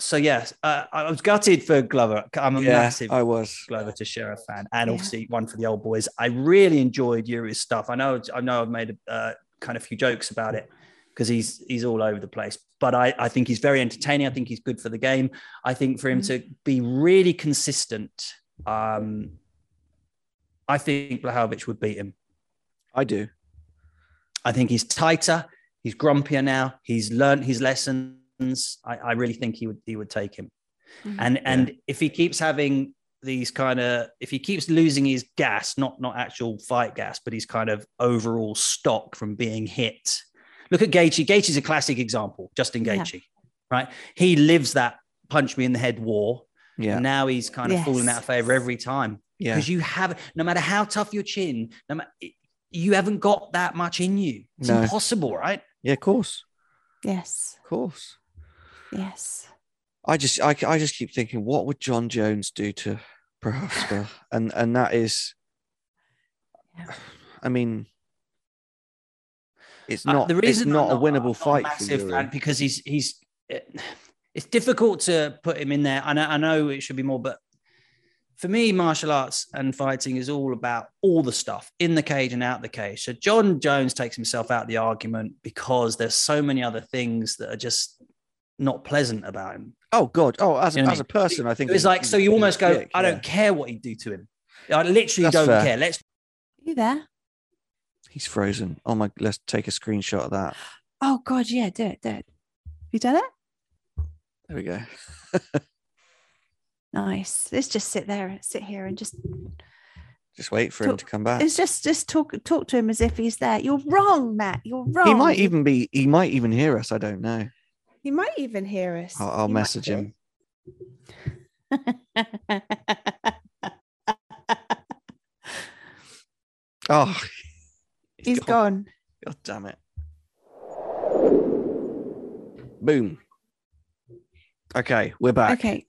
Speaker 3: so yes, uh, I was gutted for Glover. I'm a
Speaker 2: Yeah,
Speaker 3: massive
Speaker 2: I was.
Speaker 3: Glover Teixeira fan, and
Speaker 1: Yeah.
Speaker 3: obviously one for the old boys. I really enjoyed Yuri's stuff. I know, I know, I've made a uh, kind of few jokes about it because he's he's all over the place. But I, I think he's very entertaining. I think he's good for the game. I think for him to be really consistent, um, I think Blachowicz would beat him.
Speaker 2: I do.
Speaker 3: I think he's tighter. He's grumpier now. He's learned his lessons. I, I really think he would he would take him.
Speaker 1: Mhm.
Speaker 3: And and if he keeps having these kind of if he keeps losing his gas, not not actual fight gas, but his kind of overall stock from being hit. Look at Gaethje. Gaethje's a classic example. Justin
Speaker 1: Yeah.
Speaker 3: Gaethje, right? He lives that punch me in the head war.
Speaker 2: Yeah.
Speaker 3: And now he's kind of falling
Speaker 1: Yes.
Speaker 3: out of favor every time
Speaker 2: Yeah.
Speaker 3: because you have no matter how tough your chin, no matter you haven't got that much in you. It's
Speaker 2: No.
Speaker 3: impossible, right?
Speaker 2: Yeah, of course.
Speaker 1: Yes.
Speaker 2: Of course.
Speaker 1: Yes.
Speaker 2: I just I, I just keep thinking, what would Jon Jones do to Procházka? and and that is
Speaker 1: Yeah.
Speaker 2: I mean it's
Speaker 3: Uh,
Speaker 2: not
Speaker 3: the
Speaker 2: it's
Speaker 3: reason
Speaker 2: not a winnable
Speaker 3: not
Speaker 2: fight for
Speaker 3: massive
Speaker 2: Yuri.
Speaker 3: fan because he's he's it's difficult to put him in there. I know I know it should be more, but for me, martial arts and fighting is all about all the stuff in the cage and out the cage. So Jon Jones takes himself out of the argument because there's so many other things that are just not pleasant about him.
Speaker 2: Oh god. Oh, as,
Speaker 3: You know what I
Speaker 2: as a person, I think
Speaker 3: It's like so you almost go,
Speaker 2: dick,
Speaker 3: I
Speaker 2: yeah.
Speaker 3: don't care what you do to him. I literally
Speaker 2: That's
Speaker 3: don't
Speaker 2: fair.
Speaker 3: care. Let's
Speaker 1: You there?
Speaker 2: He's frozen. Oh my let's take a screenshot of that.
Speaker 1: Oh God, yeah, do it, do it. You done it?
Speaker 2: There we go.
Speaker 1: Nice. Let's just sit there, sit here, and just
Speaker 2: Just wait for him to come back.
Speaker 1: it's just just talk talk to him as if he's there. You're wrong, Matt. You're wrong.
Speaker 2: He might even be he might even hear us. I don't know.
Speaker 1: He might even hear us.
Speaker 2: I'll, I'll message him. Oh
Speaker 1: He's gone.
Speaker 2: God damn it. Boom. Okay, we're back.
Speaker 1: Okay,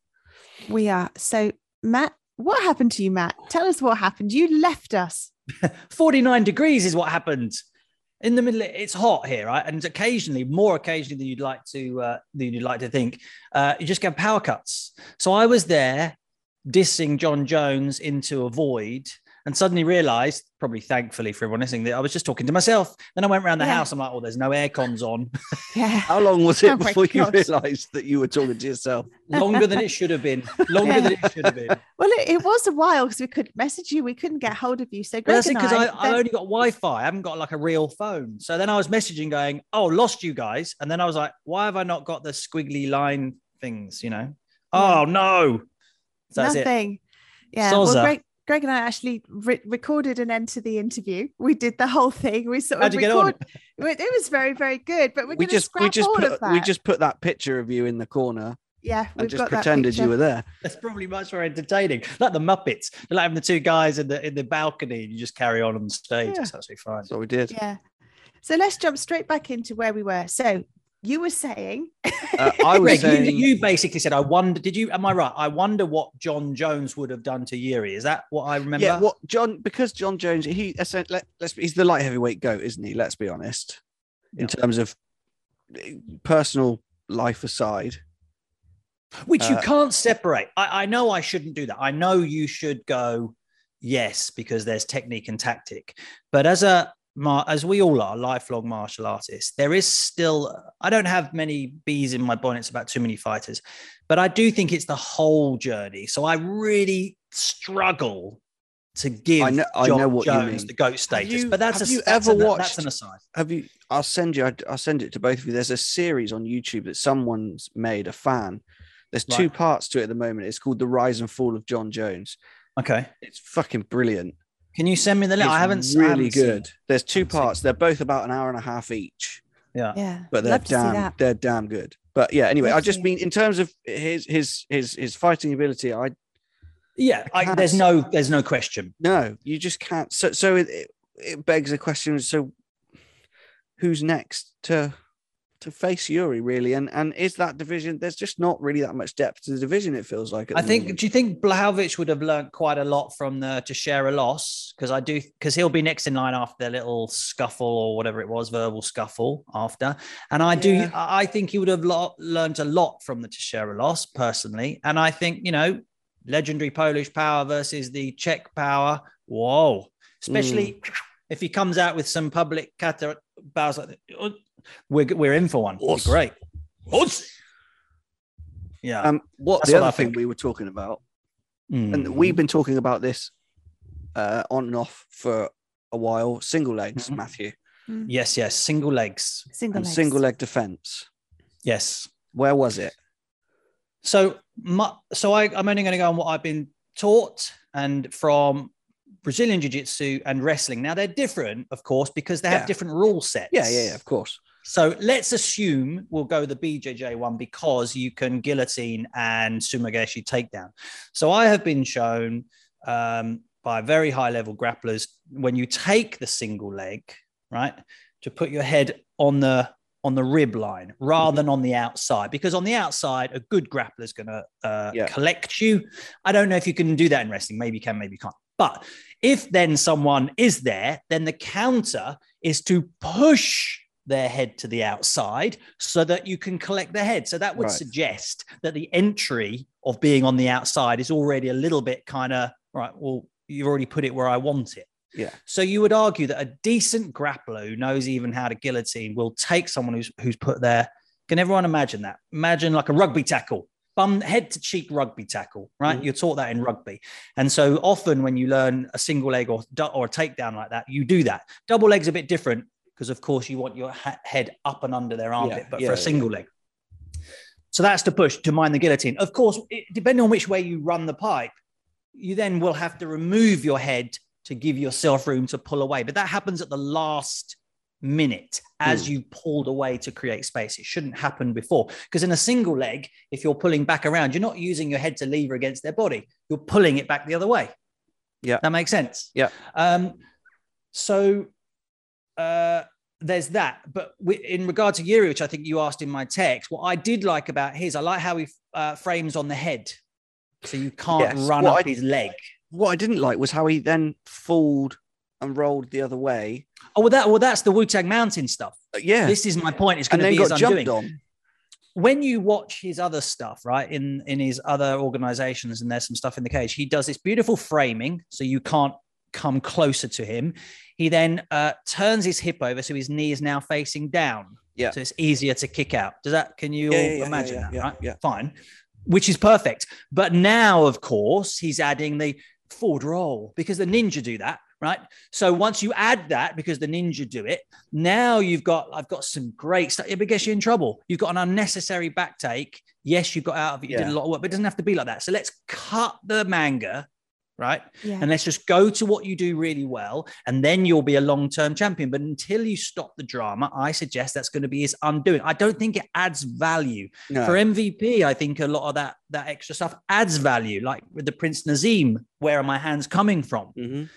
Speaker 1: we are. So, Matt, what happened to you, Matt? Tell us what happened. You left us.
Speaker 3: 49 degrees is what happened in the middle it's hot here right? And occasionally more occasionally than you'd like to uh, than you'd like to think. Uh, you just get power cuts. So i was there dissing jon jones into a void and suddenly realized probably thankfully for everyone listening that i was just talking to myself then i went around the
Speaker 1: Yeah.
Speaker 3: house i'm like oh there's no air cons on
Speaker 1: Yeah.
Speaker 2: How long was it
Speaker 1: Oh
Speaker 2: before you realized that you were talking to yourself?
Speaker 3: longer than it should have been longer
Speaker 1: Yeah.
Speaker 3: than it should have been
Speaker 1: Well, it, it was a while because we couldn't message you. We couldn't get hold of you. So, Greg
Speaker 3: that's it because I,
Speaker 1: I,
Speaker 3: I only got Wi-Fi. I haven't got like a real phone. So then I was messaging, going, "Oh, lost you guys," and then I was like, "Why have I not got the squiggly line things?" You know? Oh no! So that's it.
Speaker 1: nothing. Yeah. Well,
Speaker 3: Soza.
Speaker 1: Greg, Greg and I actually re- recorded an end to the interview. We did the whole thing. We sort
Speaker 3: How'd
Speaker 1: of
Speaker 3: you get on?
Speaker 1: record. It it was very, very good. But we're
Speaker 2: We
Speaker 1: going to
Speaker 2: just
Speaker 1: scrap
Speaker 2: we just
Speaker 1: all
Speaker 2: put
Speaker 1: of that.
Speaker 2: we just put that picture of you in the corner
Speaker 1: yeah, we've
Speaker 2: and just
Speaker 1: got that
Speaker 2: pretended you were there.
Speaker 3: That's probably much more entertaining. Like the Muppets, They're like having the two guys in the in the balcony, and you just carry on on the stage.
Speaker 2: Yeah.
Speaker 3: That's absolutely fine.
Speaker 2: That's what we did.
Speaker 1: Yeah. So let's jump straight back into where we were. So you were saying,
Speaker 2: Uh, I was
Speaker 3: Greg, you,
Speaker 2: saying
Speaker 3: you basically said, "I wonder." Did you? Am I right? I wonder what Jon Jones would have done to Yuri. Is that what I remember?
Speaker 2: Yeah, what John because Jon Jones he essen- let, let's he's the light heavyweight goat, isn't he? Let's be honest. In
Speaker 3: Yeah.
Speaker 2: terms of eh, personal life aside,
Speaker 3: which you
Speaker 2: Uh,
Speaker 3: can't separate. I, I know I shouldn't do that. I know you should go yes because there's technique and tactic, but as a mar- as we all are lifelong martial artists, there is still. I don't have many bees in my bonnets about too many fighters, but I do think it's the whole journey. So I really struggle to give
Speaker 2: I know- I
Speaker 3: John
Speaker 2: know what you
Speaker 3: Jones
Speaker 2: mean.
Speaker 3: the goat status,
Speaker 2: you-
Speaker 3: but that's
Speaker 2: have
Speaker 3: a,
Speaker 2: you
Speaker 3: that's
Speaker 2: ever
Speaker 3: a-
Speaker 2: watched-
Speaker 3: that's an aside.
Speaker 2: have you? I'll send you. I'll send it to both of you. There's a series on YouTube that someone's made a fan. There's two parts to it at the moment. It's called The Rise and Fall of Jon Jones.
Speaker 3: Okay,
Speaker 2: It's fucking brilliant.
Speaker 3: Can you send me the link? I haven't I
Speaker 2: really
Speaker 3: haven't
Speaker 2: good.
Speaker 3: it.
Speaker 2: There's two parts. They're both about an hour and a half each.
Speaker 3: Yeah.
Speaker 1: yeah,
Speaker 2: but they're
Speaker 1: love
Speaker 2: damn they're damn good. But yeah, anyway, I
Speaker 1: Love to
Speaker 2: just mean in terms of his his his his fighting ability, I
Speaker 3: Yeah, I,
Speaker 2: can't
Speaker 3: there's no there's no question.
Speaker 2: no, you just can't. So so it it- it begs a question. So who's next to to face Yuri really, and and is that division? There's just not really that much depth to the division. It feels like.
Speaker 3: I think.
Speaker 2: moment.
Speaker 3: Do you think Blachowicz would have learned quite a lot from the Teixeira a loss? Because I do, because he'll be next in line after their little scuffle or whatever it was, verbal scuffle after. And I do,
Speaker 2: Yeah.
Speaker 3: I think he would have lo- learned a lot from the Teixeira a loss personally. And I think you know, legendary Polish power versus the Czech power. Whoa, especially mm. if he comes out with some public kata bows like that. We're we're in for one. It'd be
Speaker 2: Us.
Speaker 3: Great. Us. Yeah.
Speaker 2: um, what
Speaker 3: That's
Speaker 2: the
Speaker 3: what I
Speaker 2: other thing
Speaker 3: think.
Speaker 2: we were talking about,
Speaker 3: Mm.
Speaker 2: and we've been talking about this uh, on and off for a while. Single legs,
Speaker 3: Mhm.
Speaker 2: Matthew,
Speaker 3: Yes, yes. Single legs.
Speaker 1: Single
Speaker 2: and
Speaker 1: legs.
Speaker 2: single leg defense.
Speaker 3: Yes.
Speaker 2: Where was it?
Speaker 3: So, my, so I, I'm only going to go on what I've been taught and from Brazilian Jiu Jitsu and wrestling. Now, they're different, of course, because they
Speaker 2: Yeah.
Speaker 3: have different rule sets.
Speaker 2: Yeah, yeah, yeah, of course.
Speaker 3: So let's assume we'll go the BJJ one because you can guillotine and sumogeshi takedown. So I have been shown um, by very high level grapplers when you take the single leg, right, to put your head on the on the rib line rather than on the outside because on the outside a good grappler is going to uh,
Speaker 2: Yeah.
Speaker 3: collect you i don't know if you can do that in wrestling maybe you can maybe you can't but if then someone is there then the counter is to push their head to the outside so that you can collect their head. So that would
Speaker 2: Right.
Speaker 3: suggest that the entry of being on the outside is already a little bit kind of right. Well, you've already put it where I want it.
Speaker 2: Yeah.
Speaker 3: So you would argue that a decent grappler who knows even how to guillotine will take someone who's who's put there. Can everyone imagine that? Imagine like a rugby tackle, bum head to cheek rugby tackle, right?
Speaker 2: Mhm.
Speaker 3: You're taught that in rugby, and so often when you learn a single leg or or a takedown like that, you do that. Double leg's a bit different because of course you want your ha- head up and under their armpit, but
Speaker 2: yeah,
Speaker 3: for a
Speaker 2: yeah.
Speaker 3: single leg. So that's the push to mind the guillotine. Of course, it, depending on which way you run the pipe, you then will have to remove your head to give yourself room to pull away. But that happens at the last minute as
Speaker 2: Hmm.
Speaker 3: you pulled away to create space. It shouldn't happen before. Because in a single leg, if you're pulling back around, you're not using your head to lever against their body. You're pulling it back the other way.
Speaker 2: Yeah.
Speaker 3: That makes sense.
Speaker 2: Yeah.
Speaker 3: Um, so uh, there's that. But wi- in regard to Yuri, which I think you asked in my text, what I did like about his, I like how he uh, frames on the head. So you can't
Speaker 2: Yes.
Speaker 3: run
Speaker 2: What
Speaker 3: up
Speaker 2: I-
Speaker 3: his leg.
Speaker 2: What I didn't like was how he then fooled and rolled the other way.
Speaker 3: Oh, well, that well, that's the Wu Tang Mountain stuff.
Speaker 2: Uh, yeah,
Speaker 3: This is my point. It's going to be
Speaker 2: got jumped
Speaker 3: undoing.
Speaker 2: on.
Speaker 3: when you watch his other stuff, right, in in his other organizations, and there's some stuff in the cage, he does this beautiful framing, so you can't come closer to him. He then uh, turns his hip over, so his knee is now facing down.
Speaker 2: Yeah.
Speaker 3: So it's easier to kick out. Does that? Can you
Speaker 2: Yeah,
Speaker 3: all
Speaker 2: yeah, yeah,
Speaker 3: imagine
Speaker 2: yeah,
Speaker 3: that?
Speaker 2: yeah,
Speaker 3: right.
Speaker 2: yeah.
Speaker 3: Fine. Which is perfect. But now, of course, he's adding the forward roll because the ninja do that. Right. So once you add that, because the ninja do it, now you've got, I've got some great stuff. It gets you in trouble. You've got an unnecessary back take. Yes, you got out of it. You did a lot of work, but it doesn't have to be like that. So let's cut the manga. Right.
Speaker 1: Yeah.
Speaker 3: And let's just go to what you do really well. And then you'll be a long term champion. But until you stop the drama, I suggest that's going to be his undoing. I don't think it adds value
Speaker 2: No.
Speaker 3: for MVP, I think a lot of that that extra stuff adds value. Like with the Prince Naseem, where are my hands coming from?
Speaker 2: Mhm.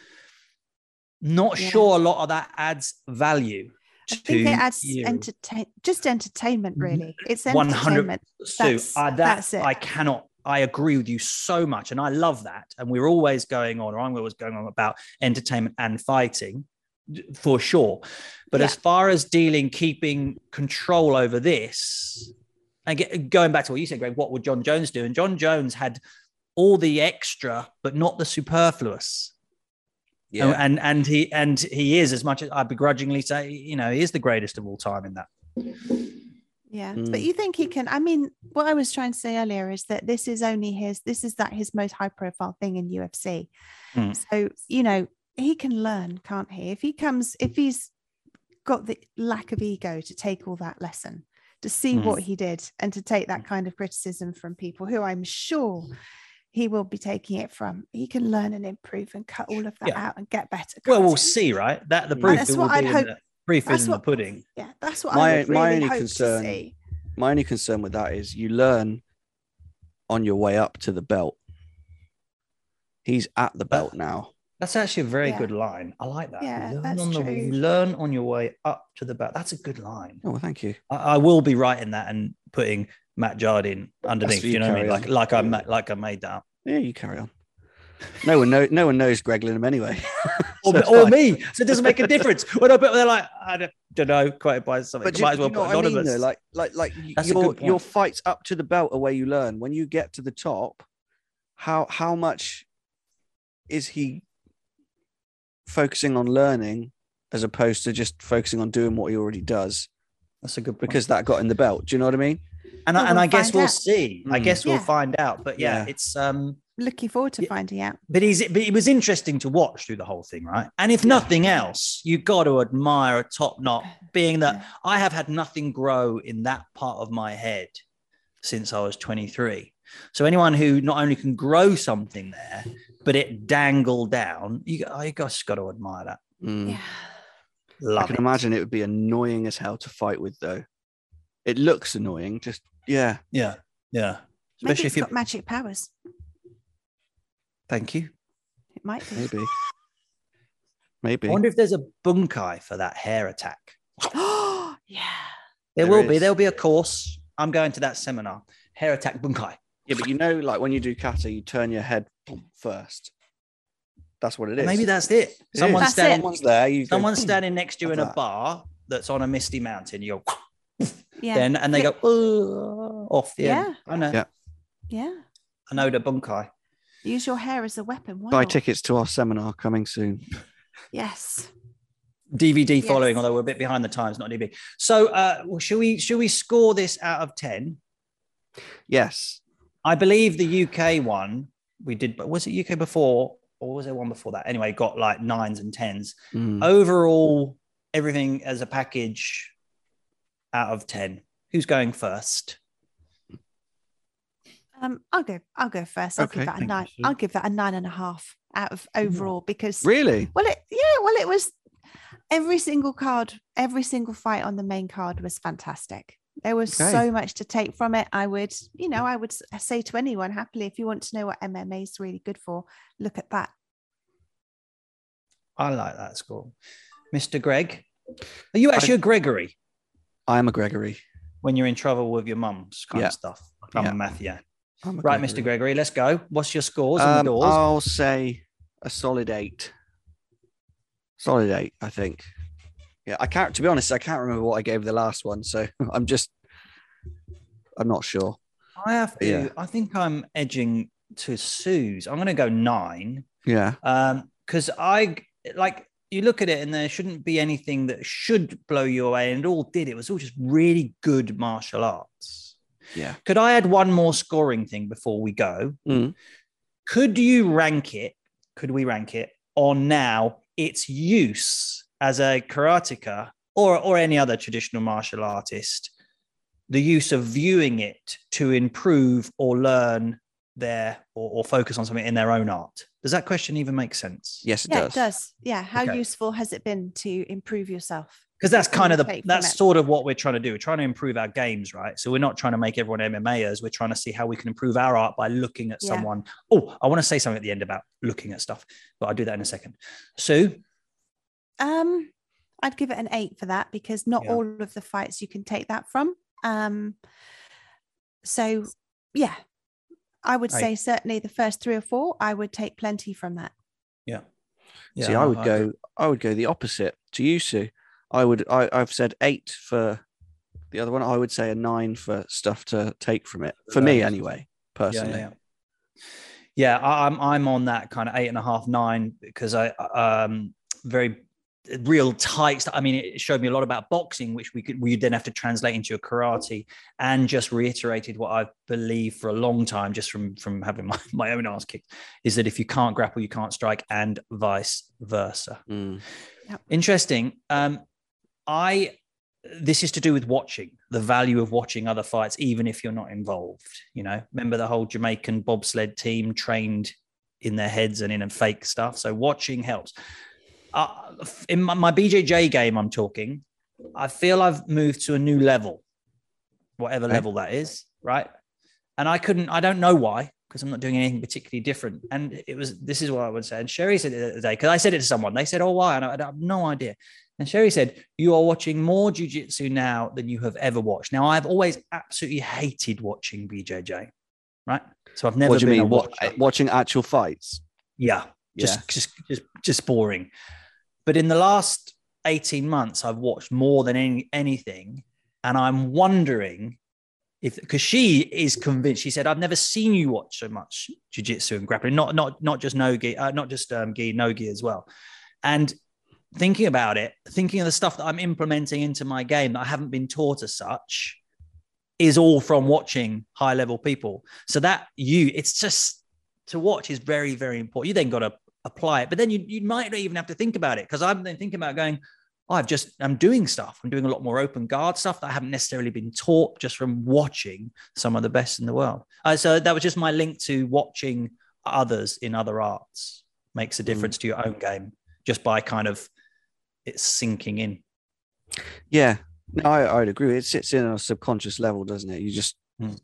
Speaker 3: Not
Speaker 1: Yeah.
Speaker 3: sure a lot of that adds value.
Speaker 1: I think it adds
Speaker 3: you.
Speaker 1: entertain just entertainment, really. It's
Speaker 3: 100
Speaker 1: entertainment.
Speaker 3: Sue,
Speaker 1: That's-
Speaker 3: uh, that
Speaker 1: that's it.
Speaker 3: I cannot. I agree with you so much, and I love that. And we're always going on, or I'm always going on about entertainment and fighting, for sure. But
Speaker 1: Yeah.
Speaker 3: as far as dealing, keeping control over this, and get, going back to what you said, Greg, what would Jon Jones do? And Jon Jones had all the extra, but not the superfluous.
Speaker 2: Yeah.
Speaker 3: And, and and he and he is as much as I begrudgingly say, you know, he is the greatest of all time in that.
Speaker 1: Yeah.
Speaker 2: Mm.
Speaker 1: But you think he can? I mean, what I was trying to say earlier is that this is only his, this is that his most high profile thing in UFC.
Speaker 3: Mm.
Speaker 1: So, you know, he can learn, can't he? If he comes, if he's got the lack of ego to take all that lesson, to see
Speaker 3: Mm.
Speaker 1: what he did and to take that kind of criticism from people who I'm sure he will be taking it from, he can learn and improve and cut all of that
Speaker 3: Yeah.
Speaker 1: out and get better.
Speaker 3: Well, we'll see, right? That the
Speaker 2: Mm.
Speaker 3: proof
Speaker 1: That's
Speaker 3: it will
Speaker 1: what I'd
Speaker 3: be
Speaker 1: hope-
Speaker 3: the proof
Speaker 1: that's
Speaker 3: is in the pudding.
Speaker 1: Yeah, that's what
Speaker 2: My-
Speaker 1: I would
Speaker 2: my
Speaker 1: really
Speaker 2: only
Speaker 1: hope
Speaker 2: concern-
Speaker 1: to see.
Speaker 2: My only concern with that is you learn on your way up to the belt. He's at the belt now.
Speaker 3: That's actually a very
Speaker 1: Yeah.
Speaker 3: good line. I like that.
Speaker 1: Yeah,
Speaker 3: you, learn
Speaker 1: that's
Speaker 3: on the,
Speaker 1: true.
Speaker 3: you learn on your way up to the belt. That's a good line.
Speaker 2: Oh, well, thank you.
Speaker 3: I, I will be writing that and putting Matt Jardine underneath.
Speaker 2: you
Speaker 3: You know what I mean?
Speaker 2: carry
Speaker 3: Like like I like I made that.
Speaker 2: Yeah, you carry on. No one know. No one knows Greg Linham anyway.
Speaker 3: Or,
Speaker 2: So it's
Speaker 3: or
Speaker 2: fine.
Speaker 3: me. So it doesn't make a difference. When I but they're like, I don't, don't know, quoted by something.
Speaker 2: But
Speaker 3: I
Speaker 2: do,
Speaker 3: might as well
Speaker 2: you know
Speaker 3: put
Speaker 2: what I mean,
Speaker 3: anonymous.
Speaker 2: though? Like, like, like
Speaker 3: That's
Speaker 2: your your fights up to the belt are where you learn. When you get to the top, how how much is he focusing on learning as opposed to just focusing on doing what he already does?
Speaker 3: That's a good point.
Speaker 2: Because that got in the belt. Do you know what I mean?
Speaker 3: and
Speaker 1: Well,
Speaker 3: I, and
Speaker 1: we'll
Speaker 3: I guess we'll
Speaker 1: out.
Speaker 3: see. I
Speaker 2: Mm.
Speaker 3: guess we'll
Speaker 1: Yeah.
Speaker 3: find out. But yeah,
Speaker 2: Yeah.
Speaker 3: it's um
Speaker 1: Looking forward to
Speaker 3: Yeah.
Speaker 1: finding out.
Speaker 3: but he's but it was interesting to watch through the whole thing, right? And if nothing else, you got to admire a top knot being that
Speaker 1: Yeah.
Speaker 3: I have had nothing grow in that part of my head since I was 23. So anyone who not only can grow something there, but it dangle down, you, I just got to admire that.
Speaker 2: Mm.
Speaker 1: Yeah.
Speaker 3: Love
Speaker 2: I can
Speaker 3: it.
Speaker 2: imagine it would be annoying as hell to fight with, though. It looks annoying. Just yeah.
Speaker 3: Yeah, yeah.
Speaker 1: Maybe
Speaker 3: Especially
Speaker 1: it's
Speaker 3: if you've
Speaker 1: got magic powers.
Speaker 3: Thank you.
Speaker 1: It might be.
Speaker 2: Maybe. Maybe.
Speaker 3: I wonder if there's a bunkai for that hair attack.
Speaker 1: Oh, yeah.
Speaker 3: There,
Speaker 2: There
Speaker 3: will be. There'll be a course. I'm going to that seminar. Hair attack bunkai.
Speaker 2: Yeah, but you know, like when you do kata, you turn your head first. That's what it is.
Speaker 3: Maybe that's it.
Speaker 2: It
Speaker 3: Someone's.
Speaker 1: That's
Speaker 3: standing.
Speaker 2: Someone's there. You
Speaker 3: Someone's
Speaker 2: "Hmm."
Speaker 3: standing next to you in
Speaker 2: like
Speaker 3: a bar that's on a misty mountain. You go,
Speaker 1: Yeah.
Speaker 3: then, and they go off the end.
Speaker 1: Yeah.
Speaker 3: I know.
Speaker 2: Yeah.
Speaker 1: yeah.
Speaker 3: I know the bunkai.
Speaker 1: Use your hair as a weapon. Why
Speaker 2: Buy
Speaker 1: not?
Speaker 2: tickets to our seminar coming soon.
Speaker 1: Yes.
Speaker 3: DVD
Speaker 1: Yes.
Speaker 3: following, although we're a bit behind the times, not DVD. So, uh, well, should we should we score this out of ten?
Speaker 2: Yes.
Speaker 3: I believe the UK one we did, but was it UK before or was there one before that? Anyway, got like nines and tens.
Speaker 2: Mm.
Speaker 3: Overall, everything as a package out of ten. Who's going first?
Speaker 1: Um, I'll go. I'll go first. I'll
Speaker 2: Okay,
Speaker 1: give that a
Speaker 3: thank you,
Speaker 1: nine. I'll give that a nine and a half out of overall because
Speaker 2: Really?
Speaker 1: well, it yeah, well, it was every single card, every single fight on the main card was fantastic. There was
Speaker 2: Okay.
Speaker 1: so much to take from it. I would, you know, I would say to anyone happily, if you want to know what MMA is really good for, look at that.
Speaker 3: I like that score. Mr. Greg, are you actually a Gregory
Speaker 2: I am a Gregory.
Speaker 3: when you're in trouble with your mum's kind
Speaker 2: Yeah.
Speaker 3: of stuff? I'm
Speaker 2: Yeah.
Speaker 3: a Matthew.
Speaker 2: I'm
Speaker 3: Right, Mr. Gregory, let's go. What's your scores on
Speaker 2: Um,
Speaker 3: the doors?
Speaker 2: I'll say a solid eight. Solid eight, I think. Yeah, I can't. To be honest, I can't remember what I gave the last one, so I'm just. I'm not sure.
Speaker 3: I have to.
Speaker 2: yeah.
Speaker 3: I think I'm edging to Sue's. I'm going to go nine.
Speaker 2: Yeah.
Speaker 3: Um, because I like you look at it and there shouldn't be anything that should blow you away, and it all did. It was all just really good martial arts.
Speaker 2: Yeah.
Speaker 3: Could I add one more scoring thing before we go?
Speaker 2: Mm.
Speaker 3: Could you rank it? Could we rank it on now its use as a karateka or or any other traditional martial artist? The use of viewing it to improve or learn their or, or focus on something in their own art. Does that question even make sense?
Speaker 2: Yes, it
Speaker 1: yeah,
Speaker 2: does.
Speaker 1: it does. Yeah. How
Speaker 3: Okay.
Speaker 1: useful has it been to improve yourself?
Speaker 3: Because that's kind of the that's
Speaker 1: it?
Speaker 3: sort of what we're trying to do. We're trying to improve our games, right? So we're not trying to make everyone MMAers. We're trying to see how we can improve our art by looking at
Speaker 1: Yeah.
Speaker 3: someone. Oh, I want to say something at the end about looking at stuff, but I'll do that in a second. Sue,
Speaker 1: Um, I'd give it an eight for that because not
Speaker 3: Yeah.
Speaker 1: all of the fights you can take that from. Um, so yeah, I would
Speaker 3: Eight.
Speaker 1: say certainly the first three or four, I would take plenty from that.
Speaker 3: yeah,
Speaker 2: See, I would go. I would go the opposite to you, Sue. I would. I, I've said eight for the other one. I would say a nine for stuff to take from it. For me, anyway. Personally.
Speaker 3: yeah, yeah. yeah I, I'm I'm on that kind of eight and a half, nine because I um very real tight stuff. I mean, it showed me a lot about boxing, which we could we then have to translate into a karate, and just reiterated what I believe for a long time, just from from having my, my own ass kicked, is that if you can't grapple, you can't strike, and vice versa.
Speaker 2: Mm.
Speaker 3: Interesting. Um, I this is to do with watching the value of watching other fights, even if you're not involved. You know, remember the whole Jamaican bobsled team trained in their heads and in a fake stuff. So watching helps. Uh, in my, my BJJ game, I'm talking. I feel I've moved to a new level, whatever
Speaker 2: Okay.
Speaker 3: level that is, right? And I couldn't. I don't know why. because I'm not doing anything particularly different. And it was this is what I would say. And Sherry said it the other day because I said it to someone. They said, "Oh, why?" And I, I have no idea. And Sherry said, "You are watching more jujitsu now than you have ever watched." Now, I've always absolutely hated watching BJJ, right? So I've never
Speaker 2: what do you
Speaker 3: been
Speaker 2: mean? watching actual fights?
Speaker 3: Yeah, just
Speaker 2: Yeah.
Speaker 3: just just just boring. But in the last 18 months, I've watched more than any, anything. And I'm wondering if because she is convinced, she said, I've never seen you watch so much jiu-jitsu and grappling, not not not just no-gi, uh, not just um gi, no-gi as well. And thinking about it, thinking of the stuff that I'm implementing into my game that I haven't been taught as such is all from watching high level people. So that you, it's just to watch is very, very important. You then got to apply it, but then you, you might not even have to think about it because I'm then thinking about going, oh, I've just, I'm doing stuff. I'm doing a lot more open guard stuff that I haven't necessarily been taught just from watching some of the best in the world. Uh, so that was just my link to watching others in other arts makes a difference to your own game just by kind of it's sinking in.
Speaker 2: Yeah, no, I, I'd agree. It sits in on a subconscious level, doesn't it? You just
Speaker 3: Hmm.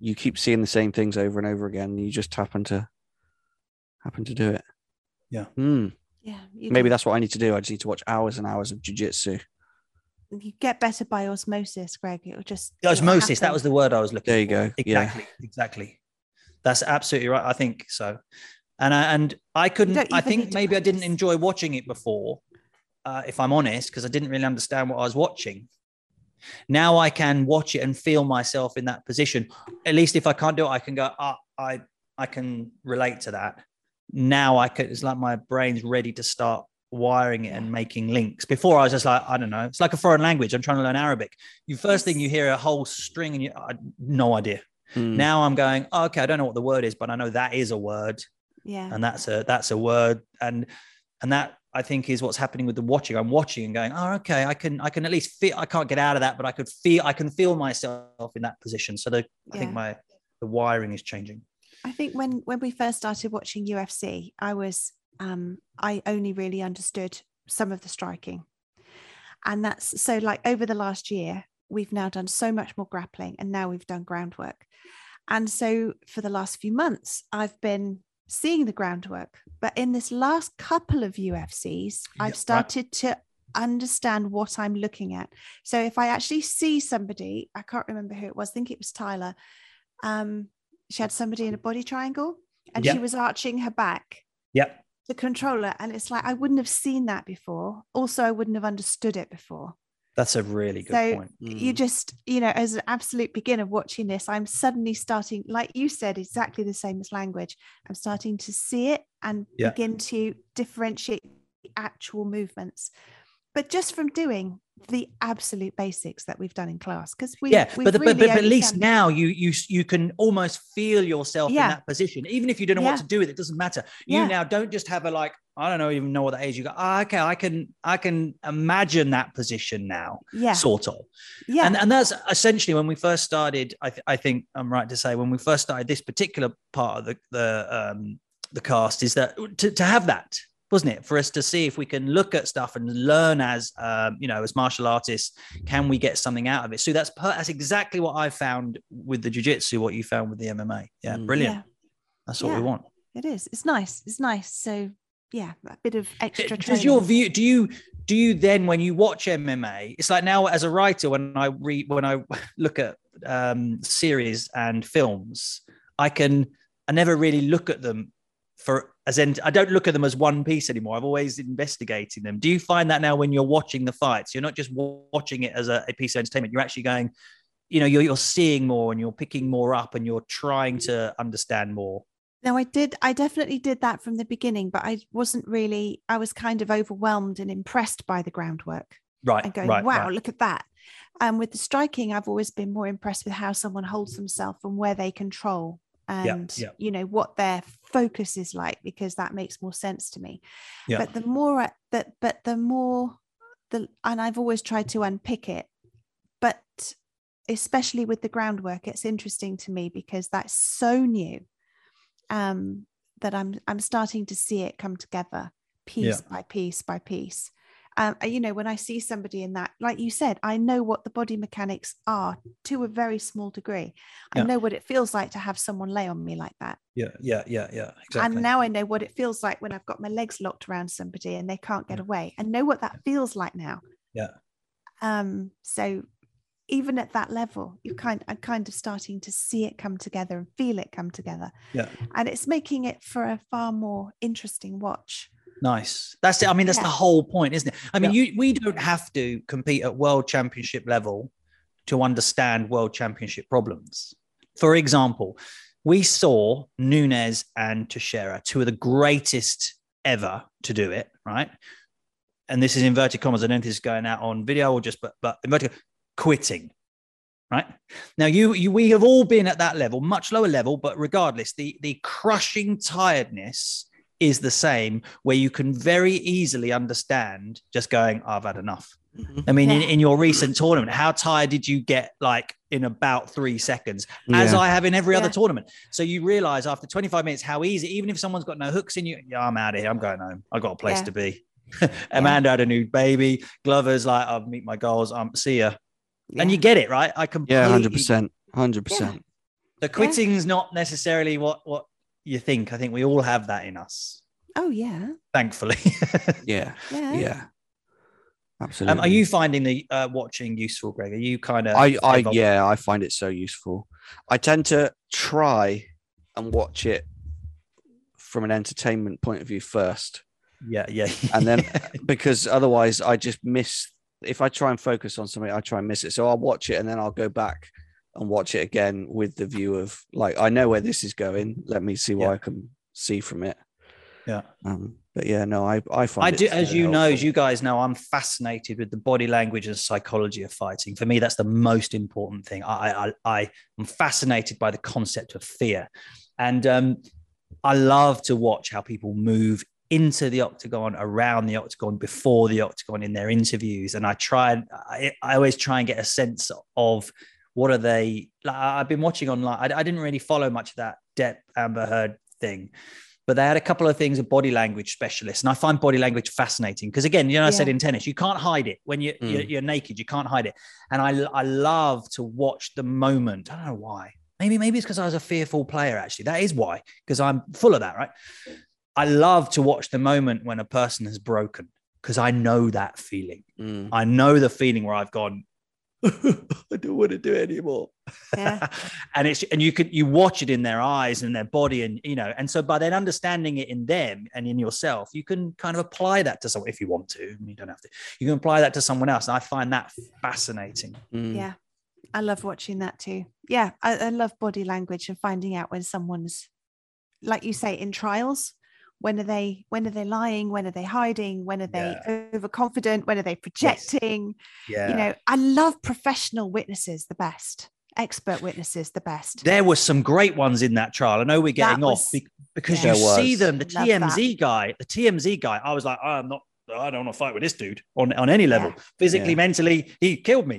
Speaker 2: you keep seeing the same things over and over again. And you just happen to happen to do it.
Speaker 3: Yeah.
Speaker 2: Hmm.
Speaker 1: Yeah.
Speaker 2: Maybe
Speaker 1: can-
Speaker 2: that's what I need to do. I just need to watch hours and hours of jujitsu.
Speaker 1: you get better by osmosis, Greg. It'll just it'll
Speaker 3: Osmosis, that was the word I was looking
Speaker 2: There you
Speaker 3: for.
Speaker 2: go. Yeah.
Speaker 3: Exactly. Exactly. That's absolutely right. I think so. And I, and I couldn't, I think
Speaker 1: to
Speaker 3: maybe I didn't enjoy watching it before, uh, if I'm honest, because I didn't really understand what I was watching. Now I can watch it and feel myself in that position. At least if I can't do it, I can go, ah, I, I can relate to that. Now I could, it's like my brain's ready to start wiring it and making links. Before I was just like, I don't know. It's like a foreign language. I'm trying to learn Arabic. You first thing you hear a whole string and you, I, no idea.
Speaker 2: Hmm.
Speaker 3: Now I'm going, oh, okay, I don't know what the word is, but I know that is a word
Speaker 1: Yeah.
Speaker 3: and that's a that's a word and and that I think is what's happening with the watching. I'm watching and going, oh, okay, I can I can at least feel I can't get out of that, but I could feel I can feel myself in that position. So the, I think my the wiring is changing.
Speaker 1: I think when when we first started watching UFC, I was um I only really understood some of the striking. And that's so like over the last year, we've now done so much more grappling and now we've done groundwork. And so for the last few months, I've been seeing the groundwork. But in this last couple of UFCs,
Speaker 3: Yeah,
Speaker 1: I've
Speaker 3: right.
Speaker 1: started to understand what I'm looking at. So if I actually see somebody, I can't remember who it was, I think it was Taila. Um, she had somebody in a body triangle and
Speaker 3: Yeah.
Speaker 1: she was arching her back
Speaker 3: Yep.
Speaker 1: the controller and it's like i wouldn't have seen that before also i wouldn't have understood it before
Speaker 3: That's a really good
Speaker 1: so
Speaker 3: point.
Speaker 1: you
Speaker 2: Mm.
Speaker 1: just you know as an absolute beginner watching this i'm suddenly starting like you said exactly the same as language i'm starting to see it and
Speaker 3: Yeah.
Speaker 1: begin to differentiate the actual movements but just from doing the absolute basics that we've done in class because we
Speaker 3: yeah,
Speaker 1: we've
Speaker 3: but, the, but,
Speaker 1: really
Speaker 3: but, but at least
Speaker 1: done-
Speaker 3: now you you you can almost feel yourself in that position, even if you don't know
Speaker 1: Yeah.
Speaker 3: what to do with it. Doesn't matter. You
Speaker 1: Yeah.
Speaker 3: now don't just have a like I don't know even know what that is. You go ah, okay, I can I can imagine that position now,
Speaker 1: yeah.
Speaker 3: sort of.
Speaker 1: yeah.
Speaker 3: And, and that's essentially when we first started. I, th- I think I'm right to say when we first started this particular part of the the um, the cast is that to, to have that wasn't it? For us to see if we can look at stuff and learn as um, you know as martial artists can we get something out of it? So that's per- that's exactly what i found with the jiu-jitsu what you found with the mma yeah
Speaker 2: Mm.
Speaker 3: brilliant.
Speaker 1: Yeah.
Speaker 3: That's what we want.
Speaker 1: It is. It's nice. It's nice. So yeah a bit of extra
Speaker 3: does your view do you do you then when you watch mma it's like now as a writer when i read when i look at um series and films i can i never really look at them for as in i don't look at them as one piece anymore. I've always investigating them. Do you find that now when you're watching the fights you're not just watching it as a, a piece of entertainment you're actually going you know you're, you're seeing more and you're picking more up and you're trying to understand more
Speaker 1: No, I did. I definitely did that from the beginning, but I wasn't really, I was kind of overwhelmed and impressed by the groundwork
Speaker 3: right
Speaker 1: and going,
Speaker 3: right
Speaker 1: wow,
Speaker 3: right.
Speaker 1: look at that. And with the striking, I've always been more impressed with how someone holds themselves and where they control and,
Speaker 3: yeah.
Speaker 1: you know, what their focus is like, because that makes more sense to me.
Speaker 3: Yeah.
Speaker 1: But the more I- that, but the more the, and I've always tried to unpick it, but especially with the groundwork, it's interesting to me because that's so new um, that I'm I'm starting to see it come together piece by piece by piece, Um, you know, when I see somebody in that, like you said, I know what the body mechanics are to a very small degree. I
Speaker 3: Yeah.
Speaker 1: know what it feels like to have someone lay on me like that.
Speaker 3: Yeah, yeah, yeah, yeah. Exactly.
Speaker 1: And now I know what it feels like when I've got my legs locked around somebody and they can't get away. I know what that feels like now.
Speaker 3: Yeah.
Speaker 1: Um, so even at that level, you kind I'm kind of starting to see it come together and feel it come together.
Speaker 3: Yeah.
Speaker 1: And it's making it for a far more interesting watch.
Speaker 3: Nice. That's it. I mean, that's
Speaker 1: Yeah.
Speaker 3: the whole point, isn't it? I mean, you we don't have to compete at world championship level to understand world championship problems. For example, we saw Nunes and Teixeira, two of the greatest ever to do it, right? And this is inverted commas. I don't think this is going out on video or just, but but inverted quitting, right? Now you you we have all been at that level, much lower level, but regardless, the the crushing tiredness is the same where you can very easily understand just going, I've had enough.
Speaker 2: Mhm.
Speaker 3: I mean, in,
Speaker 1: Yeah.
Speaker 3: in your recent tournament, how tired did you get like in about three seconds, as I have in every other tournament? So you realize after 25 minutes how easy, even if someone's got no hooks in you, yeah, I'm out of here. I'm going home. I've got a place
Speaker 1: Yeah.
Speaker 3: to be. Amanda had a new baby. Glover's like, I'll meet my goals. I'm um, see ya. And you get it, right? I completely.
Speaker 2: Yeah, hundred percent, hundred percent.
Speaker 3: The quitting's not necessarily what what you think. I think we all have that in us,
Speaker 1: Oh yeah.
Speaker 3: thankfully.
Speaker 2: Yeah,
Speaker 1: Yeah.
Speaker 2: yeah, absolutely.
Speaker 3: um, are you finding the uh, watching useful, Greg? Are you kind of?
Speaker 2: I, I, yeah, I find it so useful. I tend to try and watch it from an entertainment point of view first,
Speaker 3: yeah, yeah,
Speaker 2: and then because otherwise I just miss. If I try and focus on something, I try and miss it. So I'll watch it and then I'll go back and watch it again with the view of like I know where this is going. Let me see what
Speaker 3: Yeah.
Speaker 2: I can see from it.
Speaker 3: Yeah.
Speaker 2: Um, but yeah, no, I I find
Speaker 3: I
Speaker 2: it
Speaker 3: do, as you know, as you guys know, I'm fascinated with the body language and psychology of fighting. For me, that's the most important thing. I, I, I am fascinated by the concept of fear, and um, I love to watch how people move into the octagon, around the octagon, before the octagon in their interviews, and I try and I, I always try and get a sense of what are they. Like, I've been watching online. I, I didn't really follow much of that Depp Amber Heard thing but they had a couple of things of body language specialists. And i find body language fascinating because again you know i said in tennis you can't hide it. When you, you're,
Speaker 2: Mm.
Speaker 3: you're naked you can't hide it. And I, I love to watch the moment. I don't know why. Maybe maybe it's because i was a fearful player actually. That is why because i'm full of that right i love to watch the moment when a person has broken because i know that feeling
Speaker 2: Mm.
Speaker 3: i know the feeling where i've gone i don't want to do it anymore
Speaker 1: Yeah.
Speaker 3: and it's and you could you watch it in their eyes and their body and you know and so by then understanding it in them and in yourself you can kind of apply that to someone if you want to you don't have to you can apply that to someone else and i find that fascinating
Speaker 2: Mm.
Speaker 1: Yeah. I love watching that too. Yeah. I, I love body language and finding out when someone's like you say, in trials. When are they when are they lying? When are they hiding? When are they overconfident? When are they projecting?
Speaker 3: yeah
Speaker 1: You know, I love professional witnesses the best, expert witnesses the best.
Speaker 3: there were some great ones in that trial i know we're getting
Speaker 1: That
Speaker 3: off
Speaker 1: was-
Speaker 3: because
Speaker 1: yeah.
Speaker 3: you
Speaker 2: There
Speaker 3: see them the
Speaker 1: Love
Speaker 3: tmz guy the tmz guy i was like "Oh, i'm not i don't want to fight with this dude on, on any level physically
Speaker 2: Yeah.
Speaker 3: mentally he killed me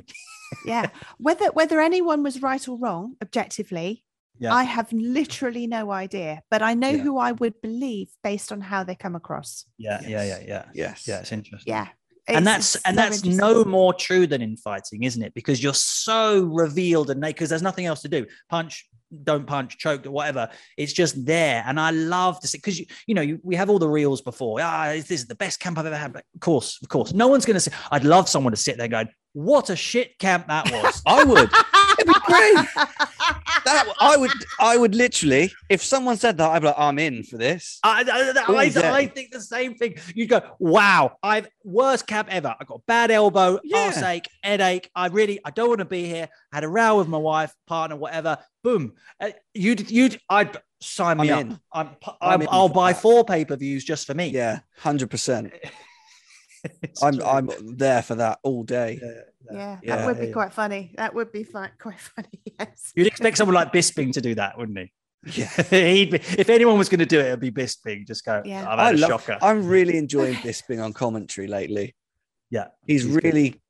Speaker 1: yeah. Whether whether anyone was right or wrong, objectively,
Speaker 3: Yeah.
Speaker 1: I have literally no idea. But I know
Speaker 3: Yeah.
Speaker 1: who I would believe based on how they come across.
Speaker 3: yeah yeah yeah
Speaker 2: Yes.
Speaker 3: yeah
Speaker 2: Yes.
Speaker 3: yeah it's interesting
Speaker 1: Yeah.
Speaker 3: and that's and
Speaker 1: so
Speaker 3: that's no more true than in fighting isn't it because you're so revealed and naked because there's nothing else to do punch don't punch choke whatever it's just there and i love to see because you, you know you, we have all the reels before ah this is the best camp i've ever had but of course of course no one's going to say i'd love someone to sit there going what a shit camp that was
Speaker 2: I would. It'd be great. That I would. I would literally. If someone said that, I'd be like, I'm in for this.
Speaker 3: I, I, I. I think the same thing. You go, wow, I've worst camp ever. I got a bad elbow,
Speaker 2: Yeah.
Speaker 3: arse ache, headache. I really, I don't want to be here. I had a row with my wife, partner, whatever. Boom. Uh, you'd, you'd, I'd sign me
Speaker 2: I'm
Speaker 3: up.
Speaker 2: in.
Speaker 3: I'm,
Speaker 2: I'm
Speaker 3: I'm,
Speaker 2: in
Speaker 3: I'll buy
Speaker 2: that.
Speaker 3: four pay per views just for me.
Speaker 2: Yeah, hundred percent.
Speaker 3: It's
Speaker 2: I'm.
Speaker 3: true.
Speaker 2: I'm there for that all day.
Speaker 1: Yeah,
Speaker 2: Yeah.
Speaker 1: that would be
Speaker 3: Yeah.
Speaker 1: quite funny. That would be fun, quite funny. Yes.
Speaker 3: You'd expect someone like Bisping to do that, wouldn't he?
Speaker 2: Yeah.
Speaker 3: He'd be, if anyone was going to do it, it'd be Bisping. Just go,
Speaker 1: Yeah.
Speaker 2: Oh,
Speaker 3: I'm a
Speaker 2: love,
Speaker 3: shocker.
Speaker 2: I'm really enjoying Bisping on commentary lately.
Speaker 3: Yeah,
Speaker 2: he's,
Speaker 3: he's good.
Speaker 2: really